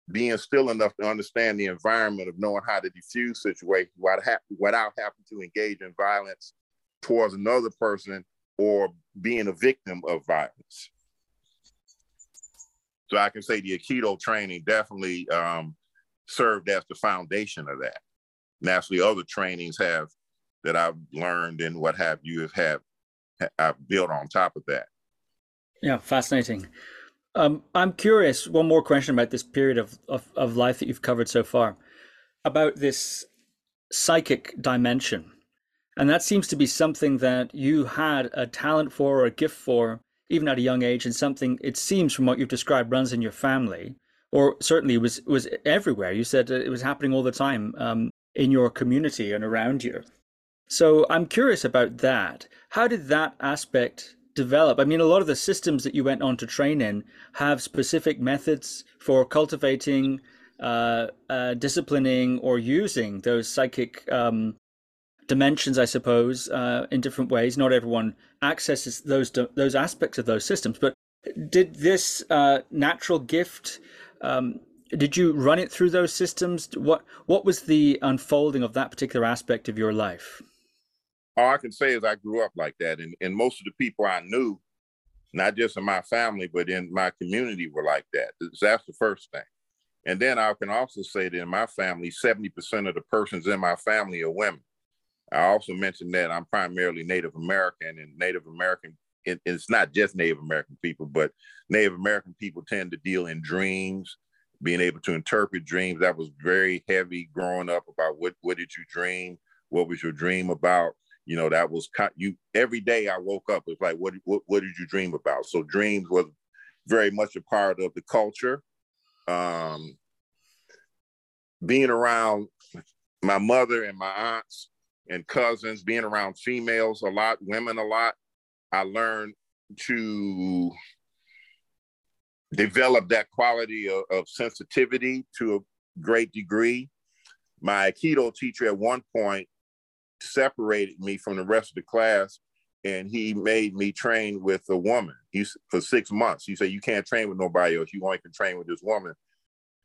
being still enough to understand the environment of knowing how to defuse situations without, without having to engage in violence towards another person or being a victim of violence. So I can say the Aikido training definitely um, served as the foundation of that naturally other trainings have that I've learned and what have you have had I've built on top of that. Yeah, fascinating. Um, I'm curious. One more question about this period of, of, of life that you've covered so far, about this psychic dimension, and that seems to be something that you had a talent for or a gift for, even at a young age, and something it seems from what you've described runs in your family, or certainly was was everywhere. You said it was happening all the time. Um, in your community and around you. So I'm curious about that. How did that aspect develop? I mean, a lot of the systems that you went on to train in have specific methods for cultivating, uh, uh, disciplining, or using those psychic um, dimensions, I suppose, uh, in different ways. Not everyone accesses those those aspects of those systems, but did this uh, natural gift um, did you run it through those systems? What what was the unfolding of that particular aspect of your life? All I can say is I grew up like that, and and most of the people I knew, not just in my family but in my community, were like that. That's the first thing. And then I can also say that in my family, 70% of the persons in my family are women. I also mentioned that I'm primarily Native American, and Native American, it, it's not just Native American people, but Native American people tend to deal in dreams being able to interpret dreams. That was very heavy growing up about what what did you dream? What was your dream about? You know, that was you every day I woke up, it's like, what, what what did you dream about? So dreams was very much a part of the culture. Um, being around my mother and my aunts and cousins, being around females a lot, women a lot, I learned to developed that quality of, of sensitivity to a great degree. My Aikido teacher at one point separated me from the rest of the class and he made me train with a woman He's, for six months. He said, You can't train with nobody else. You only can train with this woman.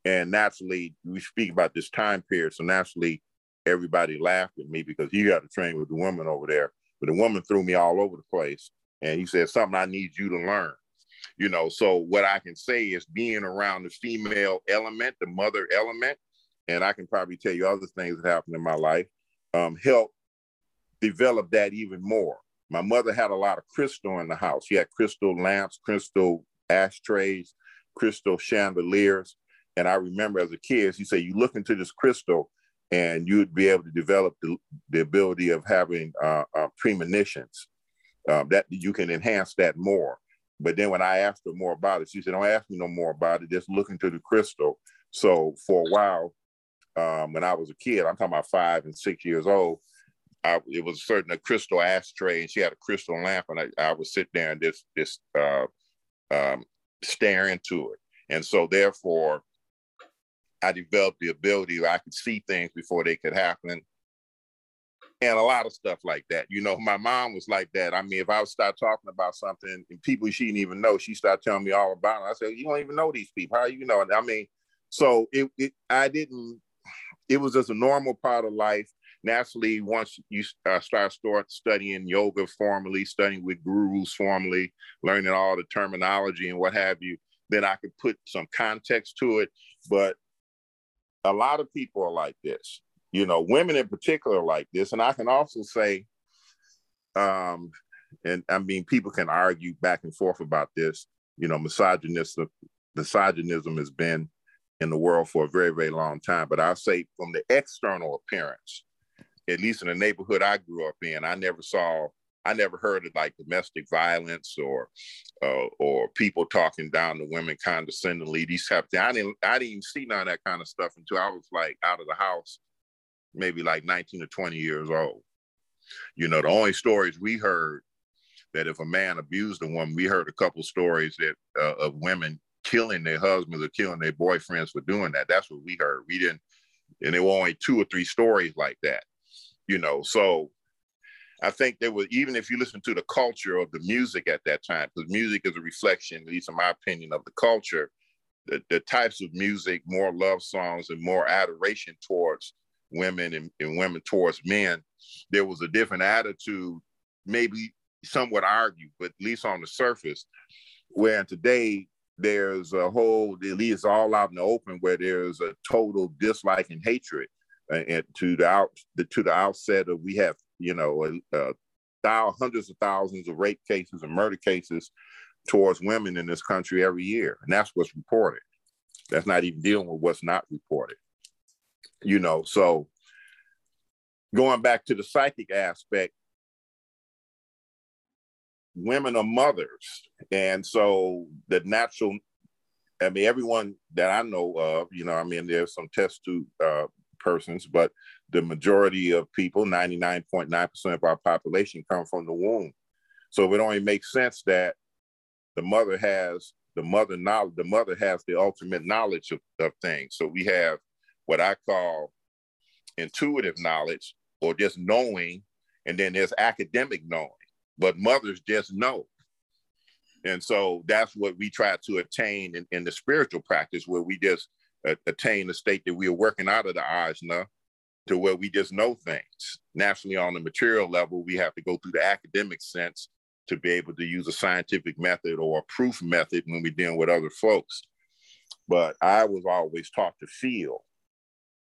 And naturally, we speak about this time period. So naturally, everybody laughed at me because he got to train with the woman over there. But the woman threw me all over the place. And he said, Something I need you to learn you know so what i can say is being around the female element the mother element and i can probably tell you other things that happened in my life um, help develop that even more. My mother had a lot of crystal in the house. She had crystal lamps crystal ashtrays crystal chandeliers. And i remember as a kid she said you look into this crystal and you'd be able to develop the, the ability of having uh, uh, premonitions um, that you can enhance that more but then when I asked her more about it, she said, "Don't ask me no more about it. Just look into the crystal." So for a while, um, when I was a kid, I'm talking about five and six years old, I, it was a certain a crystal ashtray, and she had a crystal lamp, and I, I would sit there and just just uh, um, stare into it. And so therefore, I developed the ability where I could see things before they could happen and a lot of stuff like that. You know, my mom was like that. I mean, if I would start talking about something and people she didn't even know, she started telling me all about it. I said, "You don't even know these people. How you know?" I mean, so it, it I didn't. It was just a normal part of life. Naturally, once you uh, start start studying yoga formally, studying with gurus formally, learning all the terminology and what have you, then I could put some context to it. But a lot of people are like this you know, women in particular like this. And I can also say, um, and I mean, people can argue back and forth about this. You know, misogynism, misogynism has been in the world for a very, very long time. But I'll say from the external appearance, at least in the neighborhood I grew up in, I never saw, I never heard of like domestic violence or uh, or people talking down to women condescendingly. These type of things. I didn't, I didn't even see none of that kind of stuff until I was like out of the house, maybe like 19 or 20 years old. You know, the only stories we heard that if a man abused a woman, we heard a couple stories that uh, of women killing their husbands or killing their boyfriends for doing that. That's what we heard. We didn't, and there were only two or three stories like that, you know. So I think there was, even if you listen to the culture of the music at that time, because music is a reflection, at least in my opinion, of the culture, the, the types of music, more love songs and more adoration towards women and, and women towards men, there was a different attitude, maybe some would argue, but at least on the surface, where today there's a whole, at least all out in the open, where there's a total dislike and hatred. Uh, and to the out the, to the outset of we have you know uh, thou, hundreds of thousands of rape cases and murder cases towards women in this country every year, and that's what's reported. That's not even dealing with what's not reported. You know, so going back to the psychic aspect, women are mothers. And so the natural, I mean, everyone that I know of, you know, I mean, there's some test tube uh, persons, but the majority of people, 99.9% of our population, come from the womb. So it only makes sense that the mother has the mother knowledge, the mother has the ultimate knowledge of, of things. So we have what I call intuitive knowledge or just knowing, and then there's academic knowing but mothers just know. And so that's what we try to attain in, in the spiritual practice, where we just uh, attain the state that we are working out of the ajna to where we just know things. Naturally, on the material level, we have to go through the academic sense to be able to use a scientific method or a proof method when we're dealing with other folks. But I was always taught to feel.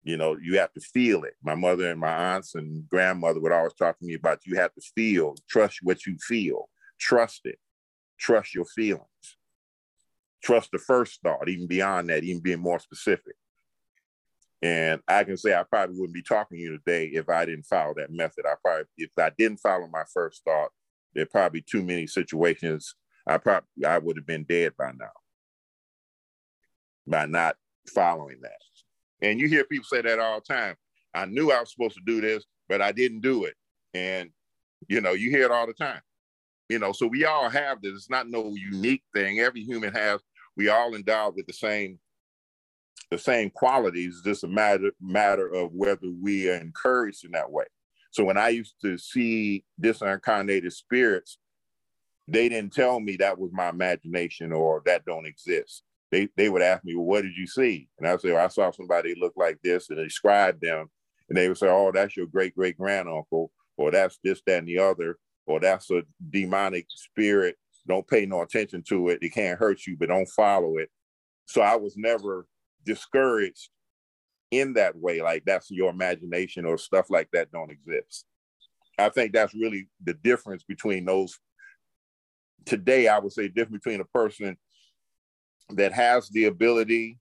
You know, you have to feel it. My mother and my aunts and grandmother would always talk to me about you have to feel, trust what you feel, trust it, trust your feelings, trust the first thought, even beyond that, even being more specific. And I can say I probably wouldn't be talking to you today if I didn't follow that method. I probably, if I didn't follow my first thought, there are probably too many situations I probably I would have been dead by now by not following that. And you hear people say that all the time. I knew I was supposed to do this, but I didn't do it. And you know, you hear it all the time. You know, so we all have this. It's not no unique thing. Every human has. We all endowed with the same, the same qualities. It's just a matter matter of whether we are encouraged in that way. So when I used to see disincarnated spirits, they didn't tell me that was my imagination or that don't exist they they would ask me, well, what did you see? And I say, well, I saw somebody look like this and describe them. And they would say, oh, that's your great great granduncle, or that's this, that, and the other, or that's a demonic spirit. Don't pay no attention to it. It can't hurt you, but don't follow it. So I was never discouraged in that way, like that's your imagination or stuff like that don't exist. I think that's really the difference between those. Today, I would say difference between a person that has the ability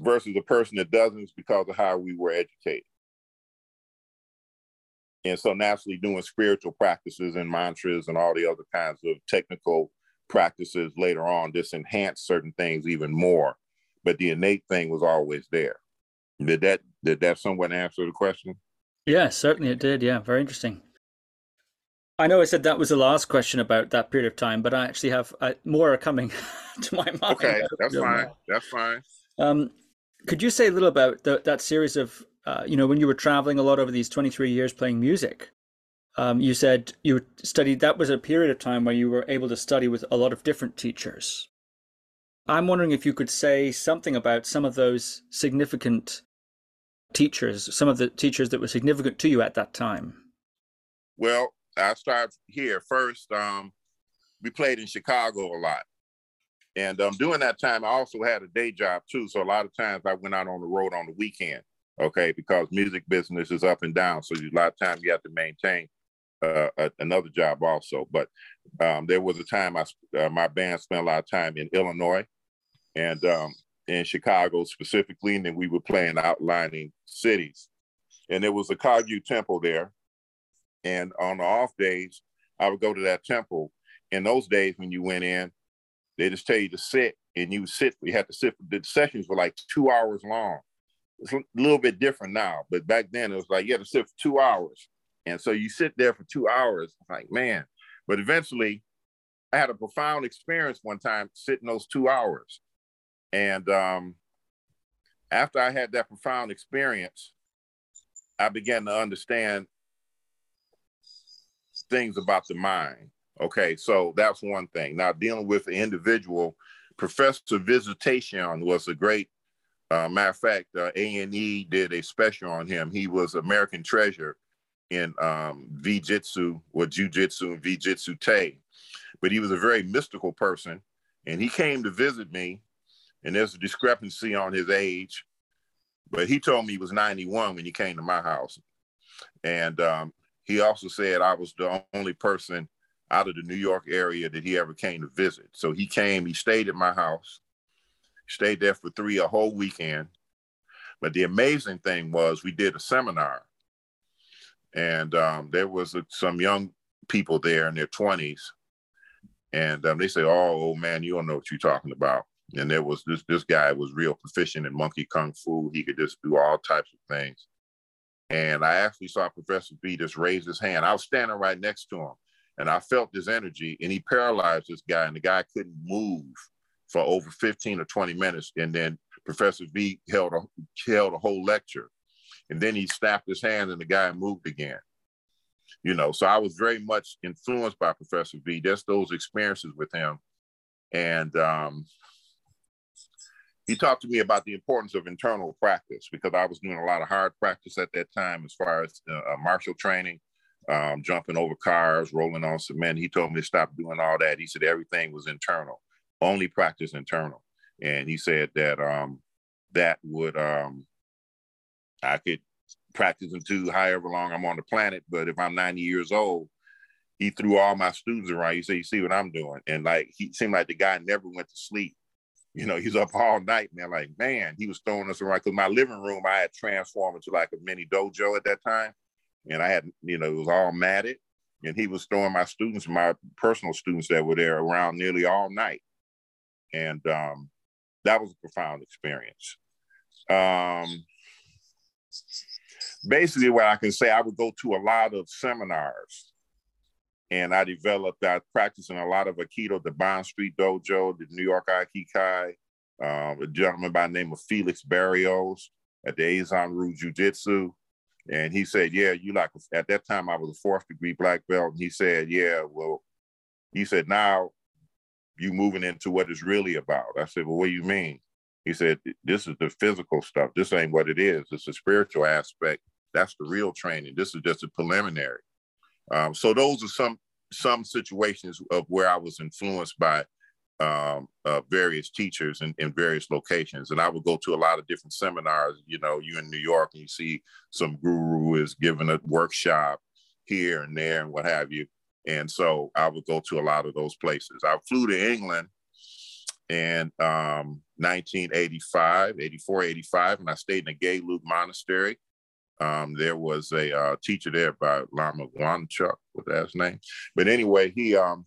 versus a person that doesn't is because of how we were educated. And so naturally doing spiritual practices and mantras and all the other kinds of technical practices later on just enhance certain things even more. But the innate thing was always there. Did that did that somewhat answer the question? Yeah, certainly it did. Yeah, very interesting. I know I said that was the last question about that period of time, but I actually have uh, more coming to my mind. Okay, that's fine. That's fine. Um, could you say a little about the, that series of, uh, you know, when you were traveling a lot over these 23 years playing music? Um, you said you studied, that was a period of time where you were able to study with a lot of different teachers. I'm wondering if you could say something about some of those significant teachers, some of the teachers that were significant to you at that time. Well, I start here first. Um, we played in Chicago a lot, and um, during that time, I also had a day job too. So a lot of times I went out on the road on the weekend. okay, because music business is up and down. So a lot of times you have to maintain uh, a, another job also. But um, there was a time I uh, my band spent a lot of time in Illinois and um, in Chicago specifically, and then we were playing outlining cities. And there was a Kagyu temple there. And on the off days, I would go to that temple. In those days, when you went in, they just tell you to sit, and you sit. You had to sit. The sessions were like two hours long. It's a little bit different now, but back then it was like you had to sit for two hours, and so you sit there for two hours. Like man, but eventually, I had a profound experience one time sitting those two hours, and um, after I had that profound experience, I began to understand things about the mind. Okay, so that's one thing. Now dealing with the individual, Professor Visitacion was a great. Uh, matter of fact, uh, A&E did a special on him. He was American treasure in um, Vee-Jitsu or Jiu-Jitsu and Vee-Jitsu. But he was a very mystical person. And he came to visit me, and there's a discrepancy on his age. But he told me he was 91 when he came to my house. And um, he also said I was the only person out of the New York area that he ever came to visit. So he came, he stayed at my house, stayed there for three, a whole weekend. But the amazing thing was we did a seminar and um, there was a, some young people there in their 20s. And um, they say, oh, old man, you don't know what you're talking about. And there was this, this guy was real proficient in monkey kung fu. He could just do all types of things. And I actually saw Professor V just raise his hand. I was standing right next to him and I felt this energy and he paralyzed this guy and the guy couldn't move for over 15 or 20 minutes. And then Professor V held a, held a whole lecture and then he snapped his hand and the guy moved again. You know, so I was very much influenced by Professor V, just those experiences with him. And um, he talked to me about the importance of internal practice because I was doing a lot of hard practice at that time as far as uh, uh, martial training, um, jumping over cars, rolling on cement. He told me to stop doing all that. He said everything was internal, only practice internal. And he said that um, that would, um, I could practice until however long I'm on the planet. But if I'm 90 years old, he threw all my students around. He said, You see what I'm doing? And like, he seemed like the guy never went to sleep you know, he's up all night, man. Like, man, he was throwing us around. Cause my living room, I had transformed into like a mini dojo at that time. And I had, you know, it was all matted. And he was throwing my students, my personal students that were there around nearly all night. And um, that was a profound experience. Um, basically, what I can say, I would go to a lot of seminars and I developed, I practiced in a lot of Aikido, the Bond Street Dojo, the New York Aikikai, um, a gentleman by the name of Felix Barrios at the Azon Ryu Jiu Jitsu. And he said, Yeah, you like, at that time I was a fourth degree black belt. And he said, Yeah, well, he said, Now you moving into what it's really about. I said, Well, what do you mean? He said, This is the physical stuff. This ain't what it is. It's the spiritual aspect. That's the real training. This is just a preliminary. Um, so those are some some situations of where I was influenced by um, uh, various teachers in, in, various locations. And I would go to a lot of different seminars. You know, you're in New York and you see some guru is giving a workshop here and there and what have you. And so I would go to a lot of those places. I flew to England in um, 1985, 84, 85, and I stayed in a gay Gelug Monastery um, there was a uh, teacher there by Lama Wangchuk, what that's name. But anyway, he um,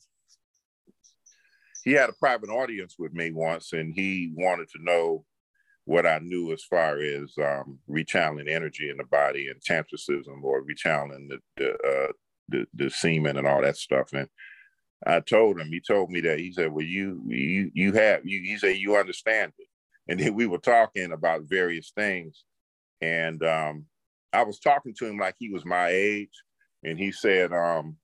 he had a private audience with me once, and he wanted to know what I knew as far as um, rechanneling energy in the body and tantricism or rechanneling the the, uh, the the semen and all that stuff. And I told him, he told me that he said, "Well, you you you have you." He said, "You understand it." And then we were talking about various things, and um, I was talking to him like he was my age, and he said, um,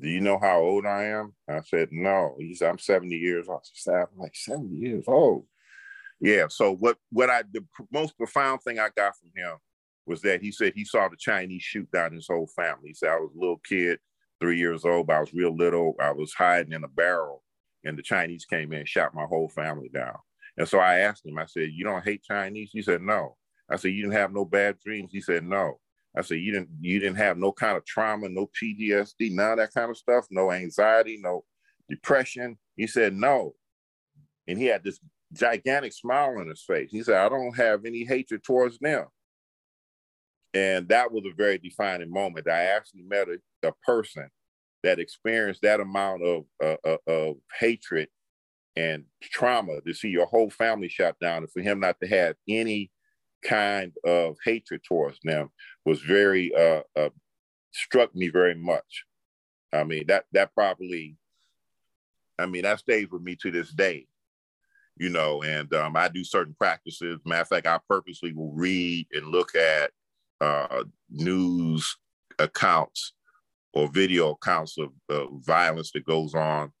do you know how old I am? I said, no. He said, I'm 70 years old. I said, I'm like 70 years old. Yeah. So what what I the most profound thing I got from him was that he said he saw the Chinese shoot down his whole family. He said I was a little kid, three years old, but I was real little. I was hiding in a barrel, and the Chinese came in and shot my whole family down. And so I asked him, I said, You don't hate Chinese? He said, No. I said, You didn't have no bad dreams? He said, No. I said, You didn't you didn't have no kind of trauma, no PTSD, none of that kind of stuff, no anxiety, no depression. He said, No. And he had this gigantic smile on his face. He said, I don't have any hatred towards them. And that was a very defining moment. I actually met a, a person that experienced that amount of, uh, uh, of hatred and trauma to see your whole family shot down and for him not to have any kind of hatred towards them was very uh, uh, struck me very much. I mean that that probably, I mean that stays with me to this day, you know. And um, I do certain practices. Matter of fact, I purposely will read and look at uh, news accounts or video accounts of, of violence that goes on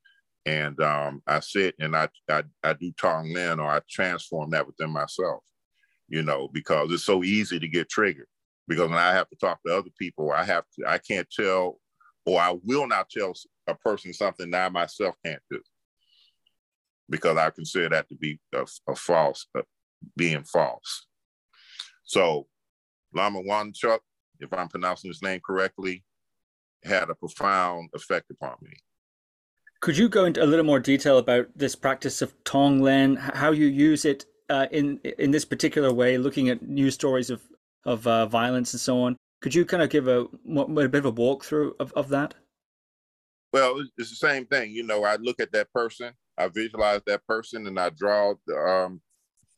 and um, I sit and I, I, I do Tonglen or I transform that within myself, you know, because it's so easy to get triggered. Because when I have to talk to other people, I have to I can't tell or I will not tell a person something that I myself can't do because I consider that to be a, a false, a, being false. So Lama Wangchuk, if I'm pronouncing his name correctly, had a profound effect upon me. Could you go into a little more detail about this practice of Tonglen, how you use it uh, in in this particular way, looking at news stories of of uh, violence and so on? Could you kind of give a, a bit of a walkthrough of, of that? Well, it's the same thing. You know, I look at that person, I visualize that person, and I draw. Um,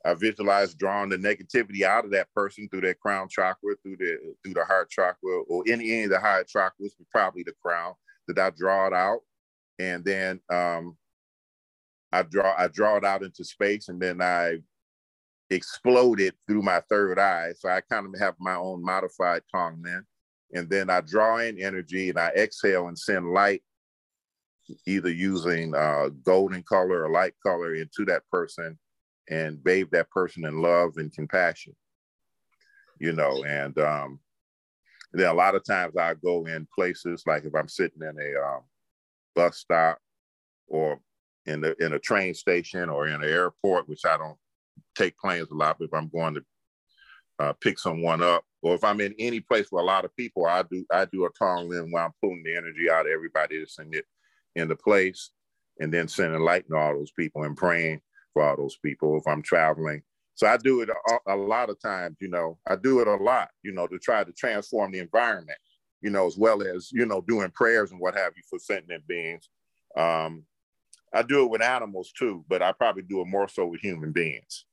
I visualize drawing the negativity out of that person through their crown chakra, through the through the heart chakra, or any any of the higher chakras, but probably the crown. That I draw it out, and then um, I draw I draw it out into space, and then I explode it through my third eye. So I kind of have my own modified Tonglen, and then I draw in energy and I exhale and send light, either using uh, golden color or light color into that person, and bathe that person in love and compassion. You know, and um, then a lot of times I go in places like if I'm sitting in a um, bus stop or in the in a train station or in an airport, which I don't take planes a lot, but if I'm going to uh, pick someone up, or if I'm in any place with a lot of people, I do I do a Tonglen where I'm pulling the energy out of everybody that's in it in the place, and then sending light to all those people and praying for all those people if I'm traveling. So I do it a, a lot of times, you know, I do it a lot, you know, to try to transform the environment you know, as well as, you know, doing prayers and what have you for sentient beings. Um, I do it with animals too, but I probably do it more so with human beings.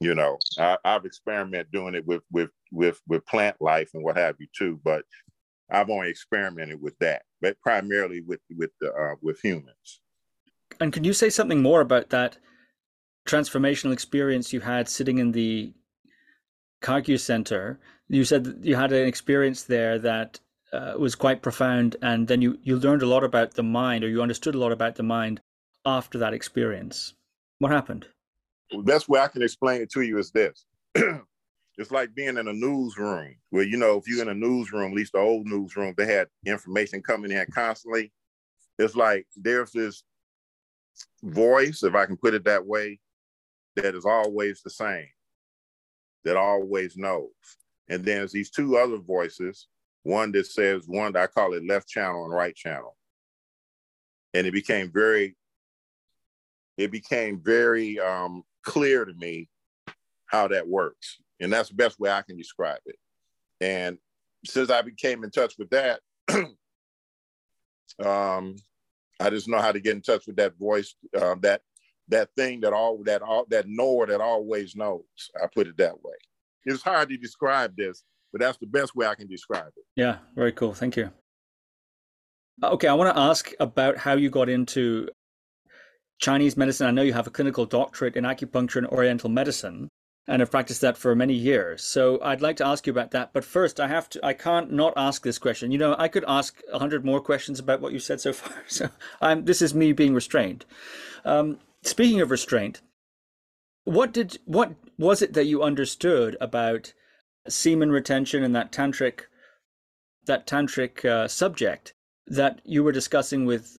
You know, I, have experimented doing it with with with with plant life and what have you too, but I've only experimented with that, but primarily with with the, uh, with humans. And can you say something more about that transformational experience you had sitting in the Kagyu Center you said you had an experience there that uh, was quite profound, and then you you learned a lot about the mind, or you understood a lot about the mind after that experience. What happened? The best way I can explain it to you is this. it's like being in a newsroom where you know if you're in a newsroom, at least the old newsroom, they had information coming in constantly. It's like there's this voice, if I can put it that way, that is always the same, that always knows. And then there's these two other voices, one that says, one I call it left channel and right channel. And it became very, it became very um, clear to me how that works. And that's the best way I can describe it. And since I became in touch with that, um, I just know how to get in touch with that voice, uh, that that thing that all that all that knower that always knows. I put it that way it's hard to describe this, but that's the best way I can describe it. Yeah, very cool. Thank you. Okay, I want to ask about how you got into Chinese medicine. I know you have a clinical doctorate in acupuncture and oriental medicine and have practiced that for many years. So I'd like to ask you about that. But first, I have to I can't not ask this question. You know, I could ask a hundred more questions about what you said so far. So I'm this is me being restrained. Um, speaking of restraint, what did what was it that you understood about semen retention and that tantric that tantric uh, subject that you were discussing with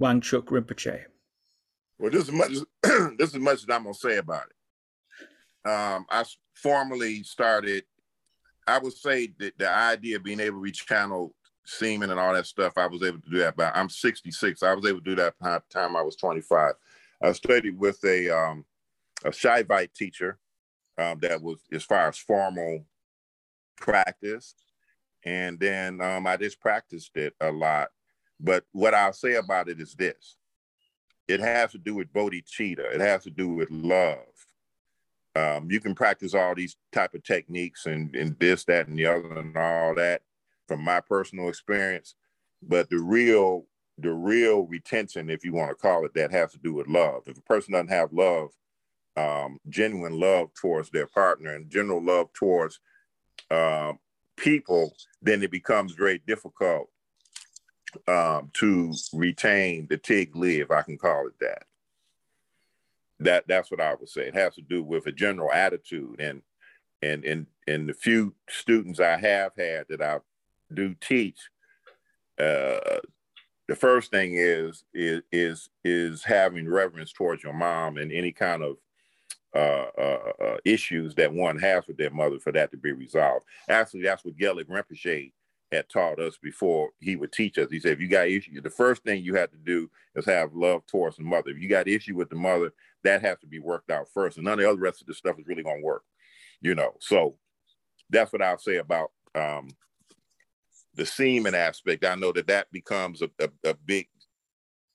Wangchuk Rinpoche? Well, this is much. this is much that I'm gonna say about it. Um, I formally started. I would say that the idea of being able to rechannel semen and all that stuff, I was able to do that. But I'm 66. I was able to do that by the time I was 25. I studied with a um, a Shaivite teacher um, that was as far as formal practice, and then um, I just practiced it a lot. But what I'll say about it is this: it has to do with bodhicitta. It has to do with love. Um, you can practice all these type of techniques and, and this, that, and the other, and all that from my personal experience. But the real, the real retention, if you want to call it that, has to do with love. If a person doesn't have love, um, genuine love towards their partner and general love towards uh, people, then it becomes very difficult um, to retain the thigle, I can call it that. That that's what I would say. It has to do with a general attitude, and and and and the few students I have had that I do teach, uh, the first thing is is is is having reverence towards your mom and any kind of uh, uh, uh, issues that one has with their mother for that to be resolved. Actually, that's what Gelek Rinpoche had taught us before he would teach us. He said, if you got issues, the first thing you have to do is have love towards the mother. If you got issue with the mother, that has to be worked out first. And none of the other rest of the stuff is really going to work, you know? So that's what I'll say about um, the semen aspect. I know that that becomes a, a, a big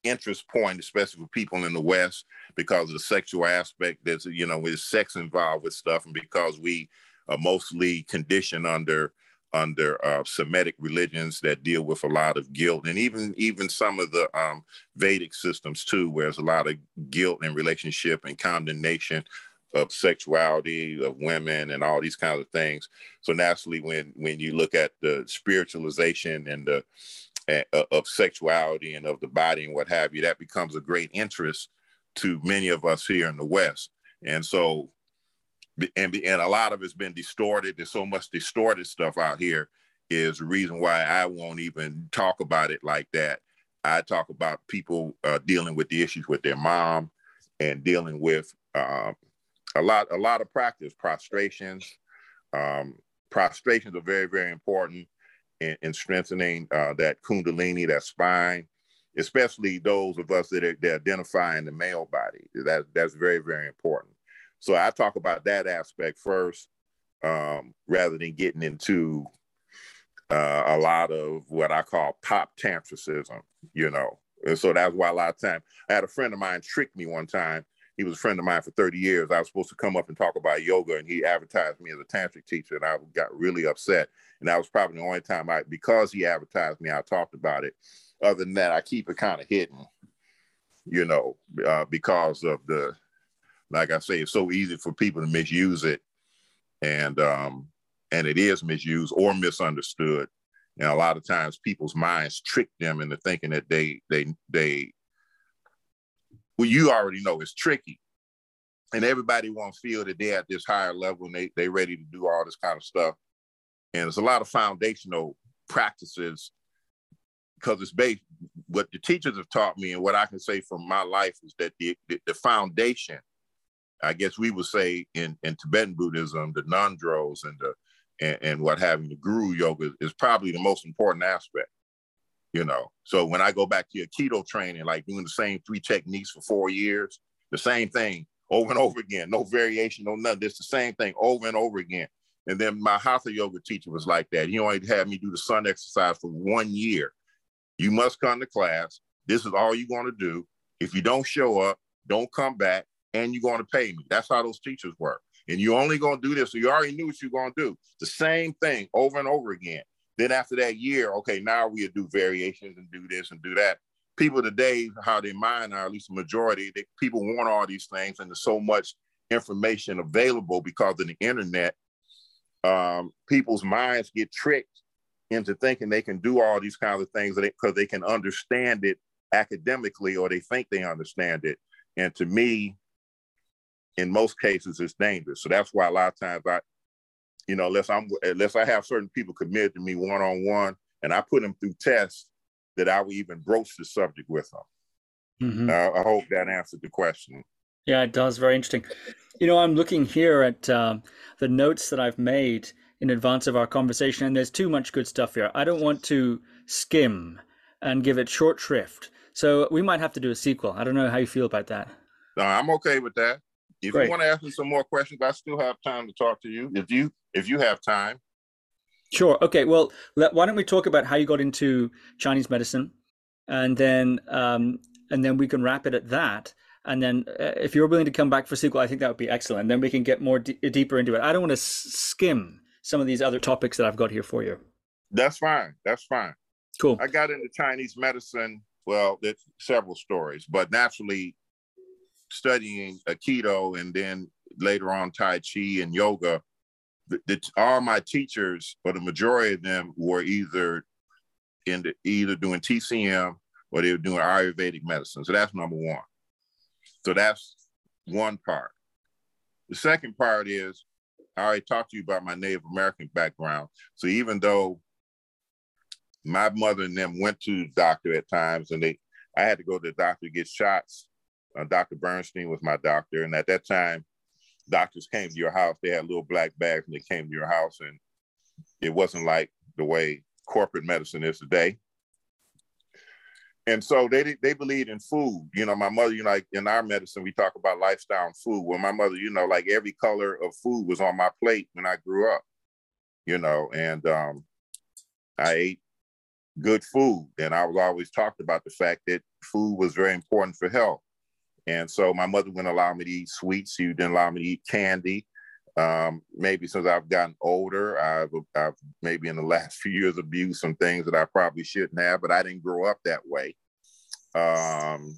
interest point, especially for people in the West, because of the sexual aspect. There's, you know, there's sex involved with stuff, and because we are mostly conditioned under under uh, Semitic religions that deal with a lot of guilt, and even even some of the um, Vedic systems too, where there's a lot of guilt and relationship and condemnation of sexuality of women and all these kinds of things. So naturally, when when you look at the spiritualization and the of sexuality and of the body and what have you, that becomes a great interest to many of us here in the West. And so, and, and a lot of it's been distorted. There's so much distorted stuff out here is the reason why I won't even talk about it like that. I talk about people uh, dealing with the issues with their mom and dealing with uh, a lot, a lot of practice, prostrations. Um, prostrations are very, very important in, in strengthening uh, that kundalini, that spine, especially those of us that, are, that identify in the male body. That, that's very, very important. So I talk about that aspect first, um, rather than getting into uh, a lot of what I call pop tantricism, you know. And so that's why a lot of time I had a friend of mine trick me one time he was a friend of mine for 30 years. I was supposed to come up and talk about yoga, and he advertised me as a tantric teacher, and I got really upset. And that was probably the only time I, because he advertised me, I talked about it. Other than that, I keep it kind of hidden, you know, uh, because of the, like I say, it's so easy for people to misuse it, and um, and it is misused or misunderstood. And a lot of times, people's minds trick them into thinking that they they they well, you already know it's tricky. And everybody wants to feel that they're at this higher level and they they ready to do all this kind of stuff. And there's a lot of foundational practices because it's based what the teachers have taught me and what I can say from my life is that the, the, the foundation, I guess we would say in, in Tibetan Buddhism, the Ngondros and the and, and what having the guru yoga is probably the most important aspect you know. So when I go back to your keto training, like doing the same three techniques for four years, the same thing over and over again, no variation, no nothing. It's the same thing over and over again. And then my hatha yoga teacher was like that. He only had me do the sun exercise for one year. You must come to class. This is all you're going to do. If you don't show up, don't come back, and you're going to pay me. That's how those teachers work. And you're only going to do this. So you already knew what you're going to do. The same thing over and over again. Then after that year, okay, now we do variations and do this and do that. People today, how they mind are, at least the majority, they, people want all these things, and there's so much information available because of the internet. Um, people's minds get tricked into thinking they can do all these kinds of things because they can understand it academically or they think they understand it. And to me, in most cases, it's dangerous. So that's why a lot of times I, you know, unless I'm unless I have certain people committed to me one on one, and I put them through tests that I would even broach the subject with them. Mm-hmm. Uh, I hope that answered the question. Yeah, it does. Very interesting. You know, I'm looking here at uh, the notes that I've made in advance of our conversation, and there's too much good stuff here. I don't want to skim and give it short shrift. So we might have to do a sequel. I don't know how you feel about that. No, I'm okay with that. If Great. you want to ask me some more questions, I still have time to talk to you. If you if you have time. Sure. Okay. Well, let, why don't we talk about how you got into Chinese medicine, and then um, and then we can wrap it at that. And then, uh, if you're willing to come back for sequel, I think that would be excellent. And then we can get more d- deeper into it. I don't want to skim some of these other topics that I've got here for you. That's fine. That's fine. Cool. I got into Chinese medicine. Well, there's several stories, but naturally, studying Aikido and then later on Tai Chi and yoga, the, the, all my teachers, or the majority of them, were either in the, either doing TCM or they were doing Ayurvedic medicine. So that's number one. So that's one part. The second part is I already talked to you about my Native American background. So even though my mother and them went to the doctor at times and they I had to go to the doctor to get shots. Uh, Dr. Bernstein was my doctor. And at that time, doctors came to your house. They had little black bags and they came to your house. And it wasn't like the way corporate medicine is today and so they they believed in food. You know, my mother, you know, like in our medicine, we talk about lifestyle and food. Well, my mother, you know, like every color of food was on my plate when I grew up. You know, and um, I ate good food, and I was always talked about the fact that food was very important for health. And so my mother wouldn't allow me to eat sweets. She didn't allow me to eat candy. Um, maybe since I've gotten older, I've, I've maybe in the last few years abused some things that I probably shouldn't have, but I didn't grow up that way. Um,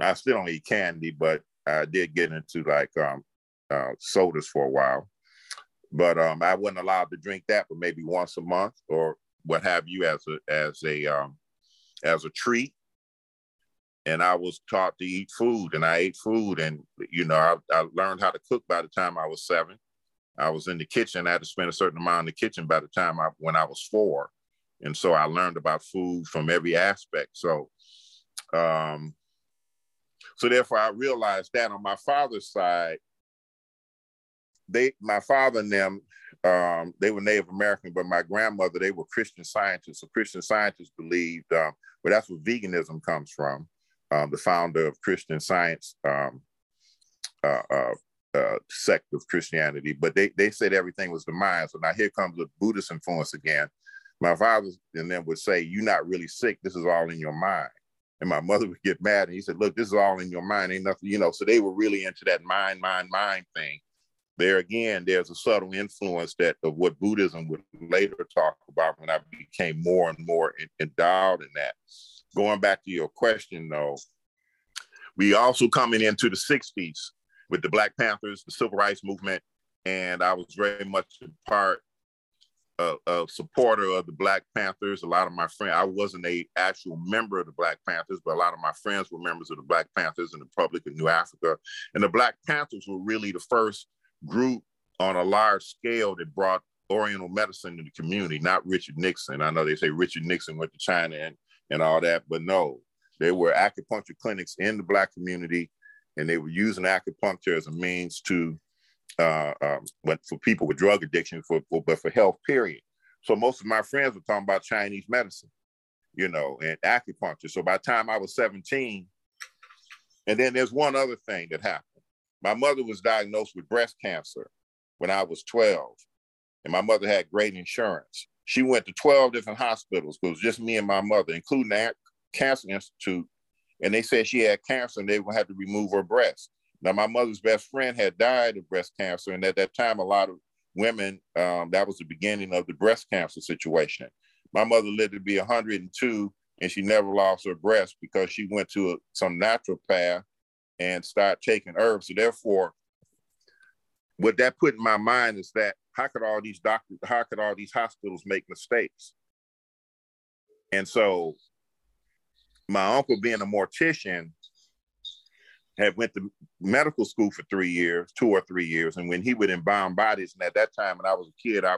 I still don't eat candy, but I did get into like um, uh, sodas for a while. But um, I wasn't allowed to drink that, but maybe once a month or what have you as a as a um, as a treat and I was taught to eat food, and I ate food, and you know, I, I, learned how to cook by the time I was seven. I was in the kitchen. I had to spend a certain amount in the kitchen by the time I when I was four, and so I learned about food from every aspect. So, um, so therefore, I realized that on my father's side, they, my father and them, um, they were Native American, but my grandmother, they were Christian scientists. So Christian scientists believed, um, but that's where veganism comes from um, the founder of Christian Science um, uh, uh, uh, sect of Christianity, but they, they said everything was the mind. So now here comes the Buddhist influence again. My father and them would say, You're not really sick. This is all in your mind. And my mother would get mad and he said, Look, this is all in your mind. Ain't nothing, you know. So they were really into that mind, mind, mind thing. There again, there's a subtle influence that of what Buddhism would later talk about when I became more and more endowed in that going back to your question though, we also coming into the 60s with the Black Panthers, the civil rights movement, and I was very much a part a supporter of the Black Panthers. A lot of my friends, I wasn't a actual member of the Black Panthers, but a lot of my friends were members of the Black Panthers in the Republic of New Africa. And the Black Panthers were really the first group on a large scale that brought Oriental medicine to the community, not Richard Nixon. I know they say Richard Nixon went to China and and all that. But no, there were acupuncture clinics in the Black community, and they were using acupuncture as a means to, uh, um, but for people with drug addiction, for, for but for health, period. So most of my friends were talking about Chinese medicine, you know, and acupuncture. So by the time I was 17, and then there's one other thing that happened. My mother was diagnosed with breast cancer when I was 12, and my mother had great insurance. She went to 12 different hospitals because just me and my mother, including the Cancer Institute. And they said she had cancer and they would have to remove her breast. Now, my mother's best friend had died of breast cancer. And at that time, a lot of women, um, that was the beginning of the breast cancer situation. My mother lived to be 102 and she never lost her breast because she went to a, some naturopath and started taking herbs. So therefore, what that put in my mind is that how could all these doctors, how could all these hospitals make mistakes? And so my uncle being a mortician had went to medical school for three years, two or three years. And when he would embalm bodies, and at that time when I was a kid, I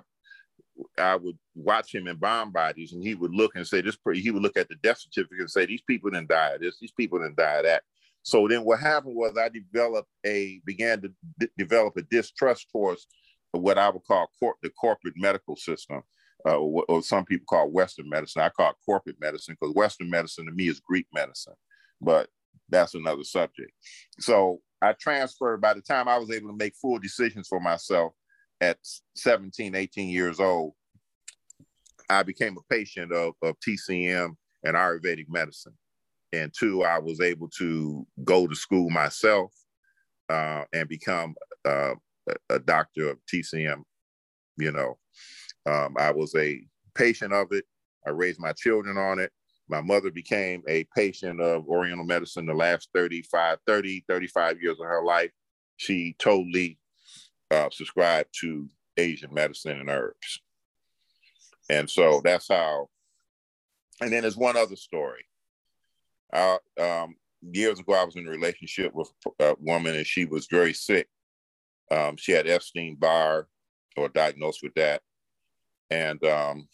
I would watch him embalm bodies, and he would look and say, "This." He would look at the death certificate and say, "These people didn't die this. These people didn't die that." So then, what happened was I developed a began to d- develop a distrust towards what I would call cor- the corporate medical system, uh, or, or some people call Western medicine. I call it corporate medicine because Western medicine to me is Greek medicine, but that's another subject. So I transferred. By the time I was able to make full decisions for myself at 17, 18 years old, I became a patient of, of TCM and Ayurvedic medicine. And two, I was able to go to school myself uh, and become uh, a doctor of TCM. You know, um, I was a patient of it. I raised my children on it. My mother became a patient of Oriental medicine the last 35, 30, 35 years of her life. She totally uh, subscribed to Asian medicine and herbs. And so that's how. And then there's one other story. Uh, um, years ago, I was in a relationship with a woman and she was very sick. Um, she had Epstein Barr or diagnosed with that. And um,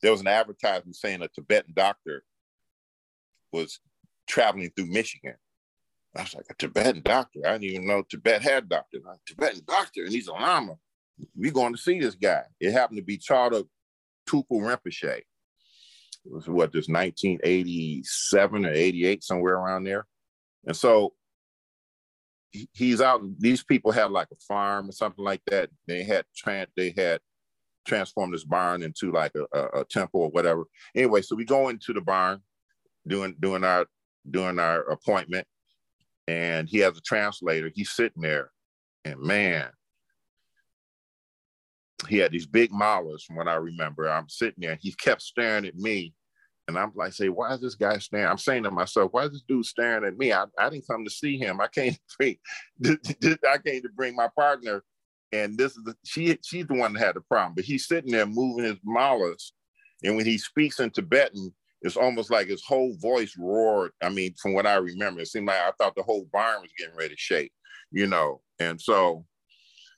there was an advertisement saying a Tibetan doctor was traveling through Michigan. I was like, a Tibetan doctor? I didn't even know Tibet had doctors. A Tibetan doctor, and he's a Lama. We're going to see this guy. It happened to be Chagdud Tulku Rinpoche. Was what, this 1987 or 88, somewhere around there. And so he's out. These people had like a farm or something like that. They had tran- they had transformed this barn into like a, a, a, temple or whatever. Anyway, so we go into the barn doing doing our doing our appointment, and he has a translator. He's sitting there, and man, he had these big molars from what I remember. I'm sitting there, and he kept staring at me. And I'm like, say, why is this guy staring? I'm saying to myself, why is this dude staring at me? I, I didn't come to see him. I came to bring, I came to bring my partner and this is the, she she's the one that had the problem. But he's sitting there moving his molars, and when he speaks in Tibetan, it's almost like his whole voice roared. I mean, from what I remember, it seemed like I thought the whole barn was getting ready to shake, you know. And so,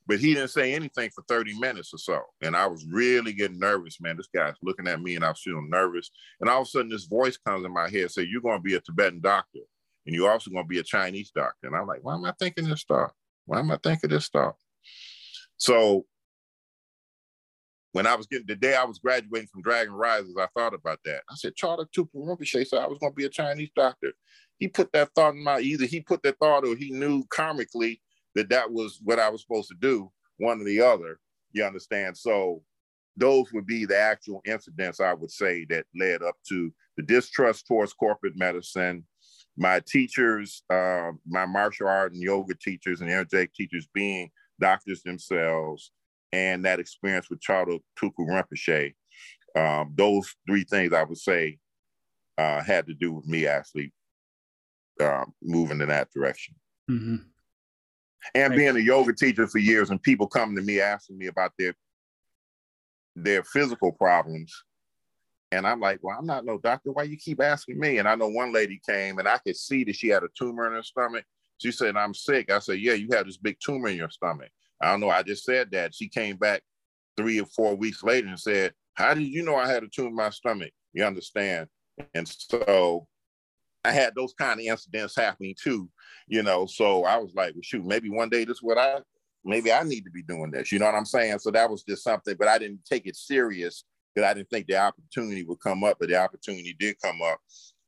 but he didn't say anything for 30 minutes or so. And I was really getting nervous, man. This guy's looking at me and I was feeling nervous. And all of a sudden, this voice comes in my head, say, You're going to be a Tibetan doctor. And you're also going to be a Chinese doctor. And I'm like, Why am I thinking this stuff? Why am I thinking this stuff? So when I was getting the day I was graduating from Dragon Rises, I thought about that. I said, Chagdud Tulku Rinpoche said I was going to be a Chinese doctor. He put that thought in my either he put that thought or he knew karmically that that was what I was supposed to do, one or the other. You understand? So those would be the actual incidents I would say that led up to the distrust towards corporate medicine, my teachers, uh, my martial art and yoga teachers and energetic teachers being doctors themselves, and that experience with Chagdud Tulku Rinpoche. Um, those three things I would say uh, had to do with me actually uh, moving in that direction. Mm-hmm. And right. being a yoga teacher for years, and people coming to me asking me about their their physical problems, and I'm like, well, I'm not no doctor. Why you keep asking me? And I know one lady came, and I could see that she had a tumor in her stomach, she said, I'm sick. I said, Yeah, you have this big tumor in your stomach. I don't know. I just said that. She came back three or four weeks later and said, How did you know I had a tumor in my stomach? You understand? And so I had those kind of incidents happening too, you know. So I was like, well, shoot, maybe one day this is what I maybe I need to be doing this. You know what I'm saying? So that was just something, but I didn't take it serious because I didn't think the opportunity would come up, but the opportunity did come up.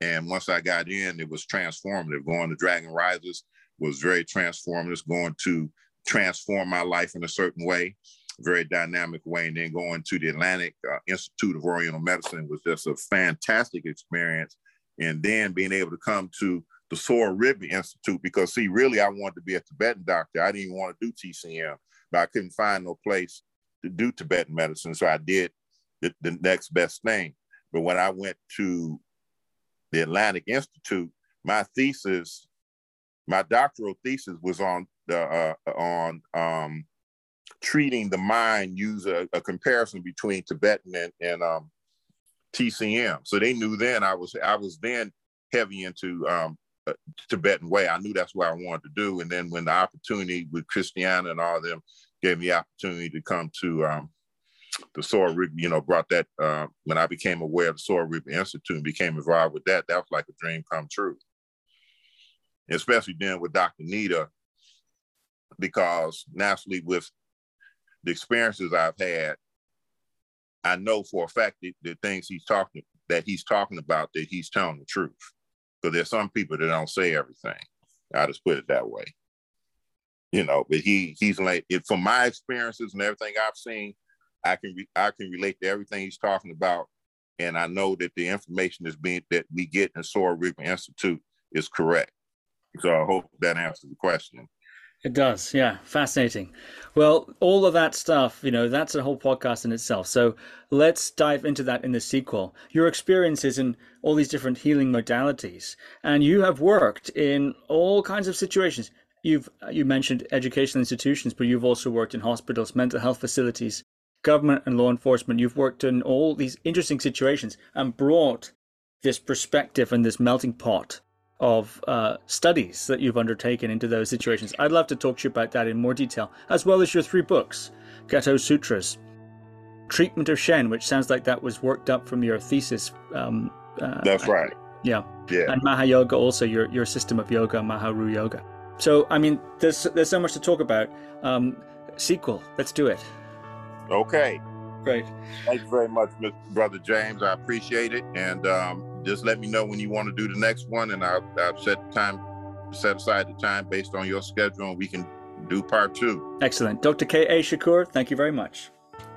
And once I got in, it was transformative. Going to Dragon Rises was very transformative, going to transform my life in a certain way, very dynamic way. And then going to the Atlantic uh, Institute of Oriental Medicine was just a fantastic experience. And then being able to come to the Sowa Rigpa Institute, because see, really, I wanted to be a Tibetan doctor. I didn't even want to do TCM, but I couldn't find no place to do Tibetan medicine. So I did the, the next best thing. But when I went to the Atlantic Institute, my thesis my doctoral thesis was on the uh, on um, treating the mind use a, a, comparison between Tibetan and, and um, TCM. So they knew then I was I was then heavy into um, Tibetan way. I knew that's what I wanted to do. And then when the opportunity with Christiana and all of them gave me opportunity to come to um, the Sowa Rigpa, you know, brought that uh, when I became aware of the Sowa Rigpa Institute and became involved with that, that was like a dream come true. Especially then with Dr. Nida, because naturally with the experiences I've had, I know for a fact that the things he's talking that he's talking about that he's telling the truth. Because there's some people that don't say everything. I just put it that way. You know, but he he's like it from my experiences and everything I've seen, I can re- I can relate to everything he's talking about, and I know that the information is being that we get in Sowa Rigpa Institute is correct. So I hope that answers the question. It does, yeah, fascinating. Well, all of that stuff, you know, that's a whole podcast in itself. So let's dive into that in the sequel. Your experiences in all these different healing modalities, and you have worked in all kinds of situations. You've you mentioned educational institutions, but you've also worked in hospitals, mental health facilities, government and law enforcement. You've worked in all these interesting situations and brought this perspective and this melting pot of uh, studies that you've undertaken into those situations. I'd love to talk to you about that in more detail, as well as your three books Ghetto Sutras, Treatment of Shen, which sounds like that was worked up from your thesis. Um, uh, That's right. Yeah. Yeah. And Mahayoga, also your, your system of yoga, Maharu Yoga. So, I mean, there's, there's so much to talk about. Um, sequel, let's do it. Okay. Great. Thank you very much, Mr. Brother James. I appreciate it. And um, just let me know when you want to do the next one, and I'll, I'll set time, set aside the time based on your schedule, and we can do part two. Excellent. Dr. K.A. Shakur, thank you very much.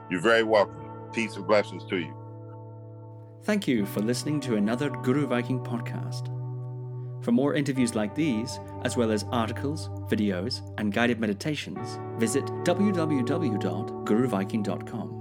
You're very welcome. Peace and blessings to you. Thank you for listening to another Guru Viking podcast. For more interviews like these, as well as articles, videos, and guided meditations, visit www.guruviking.com.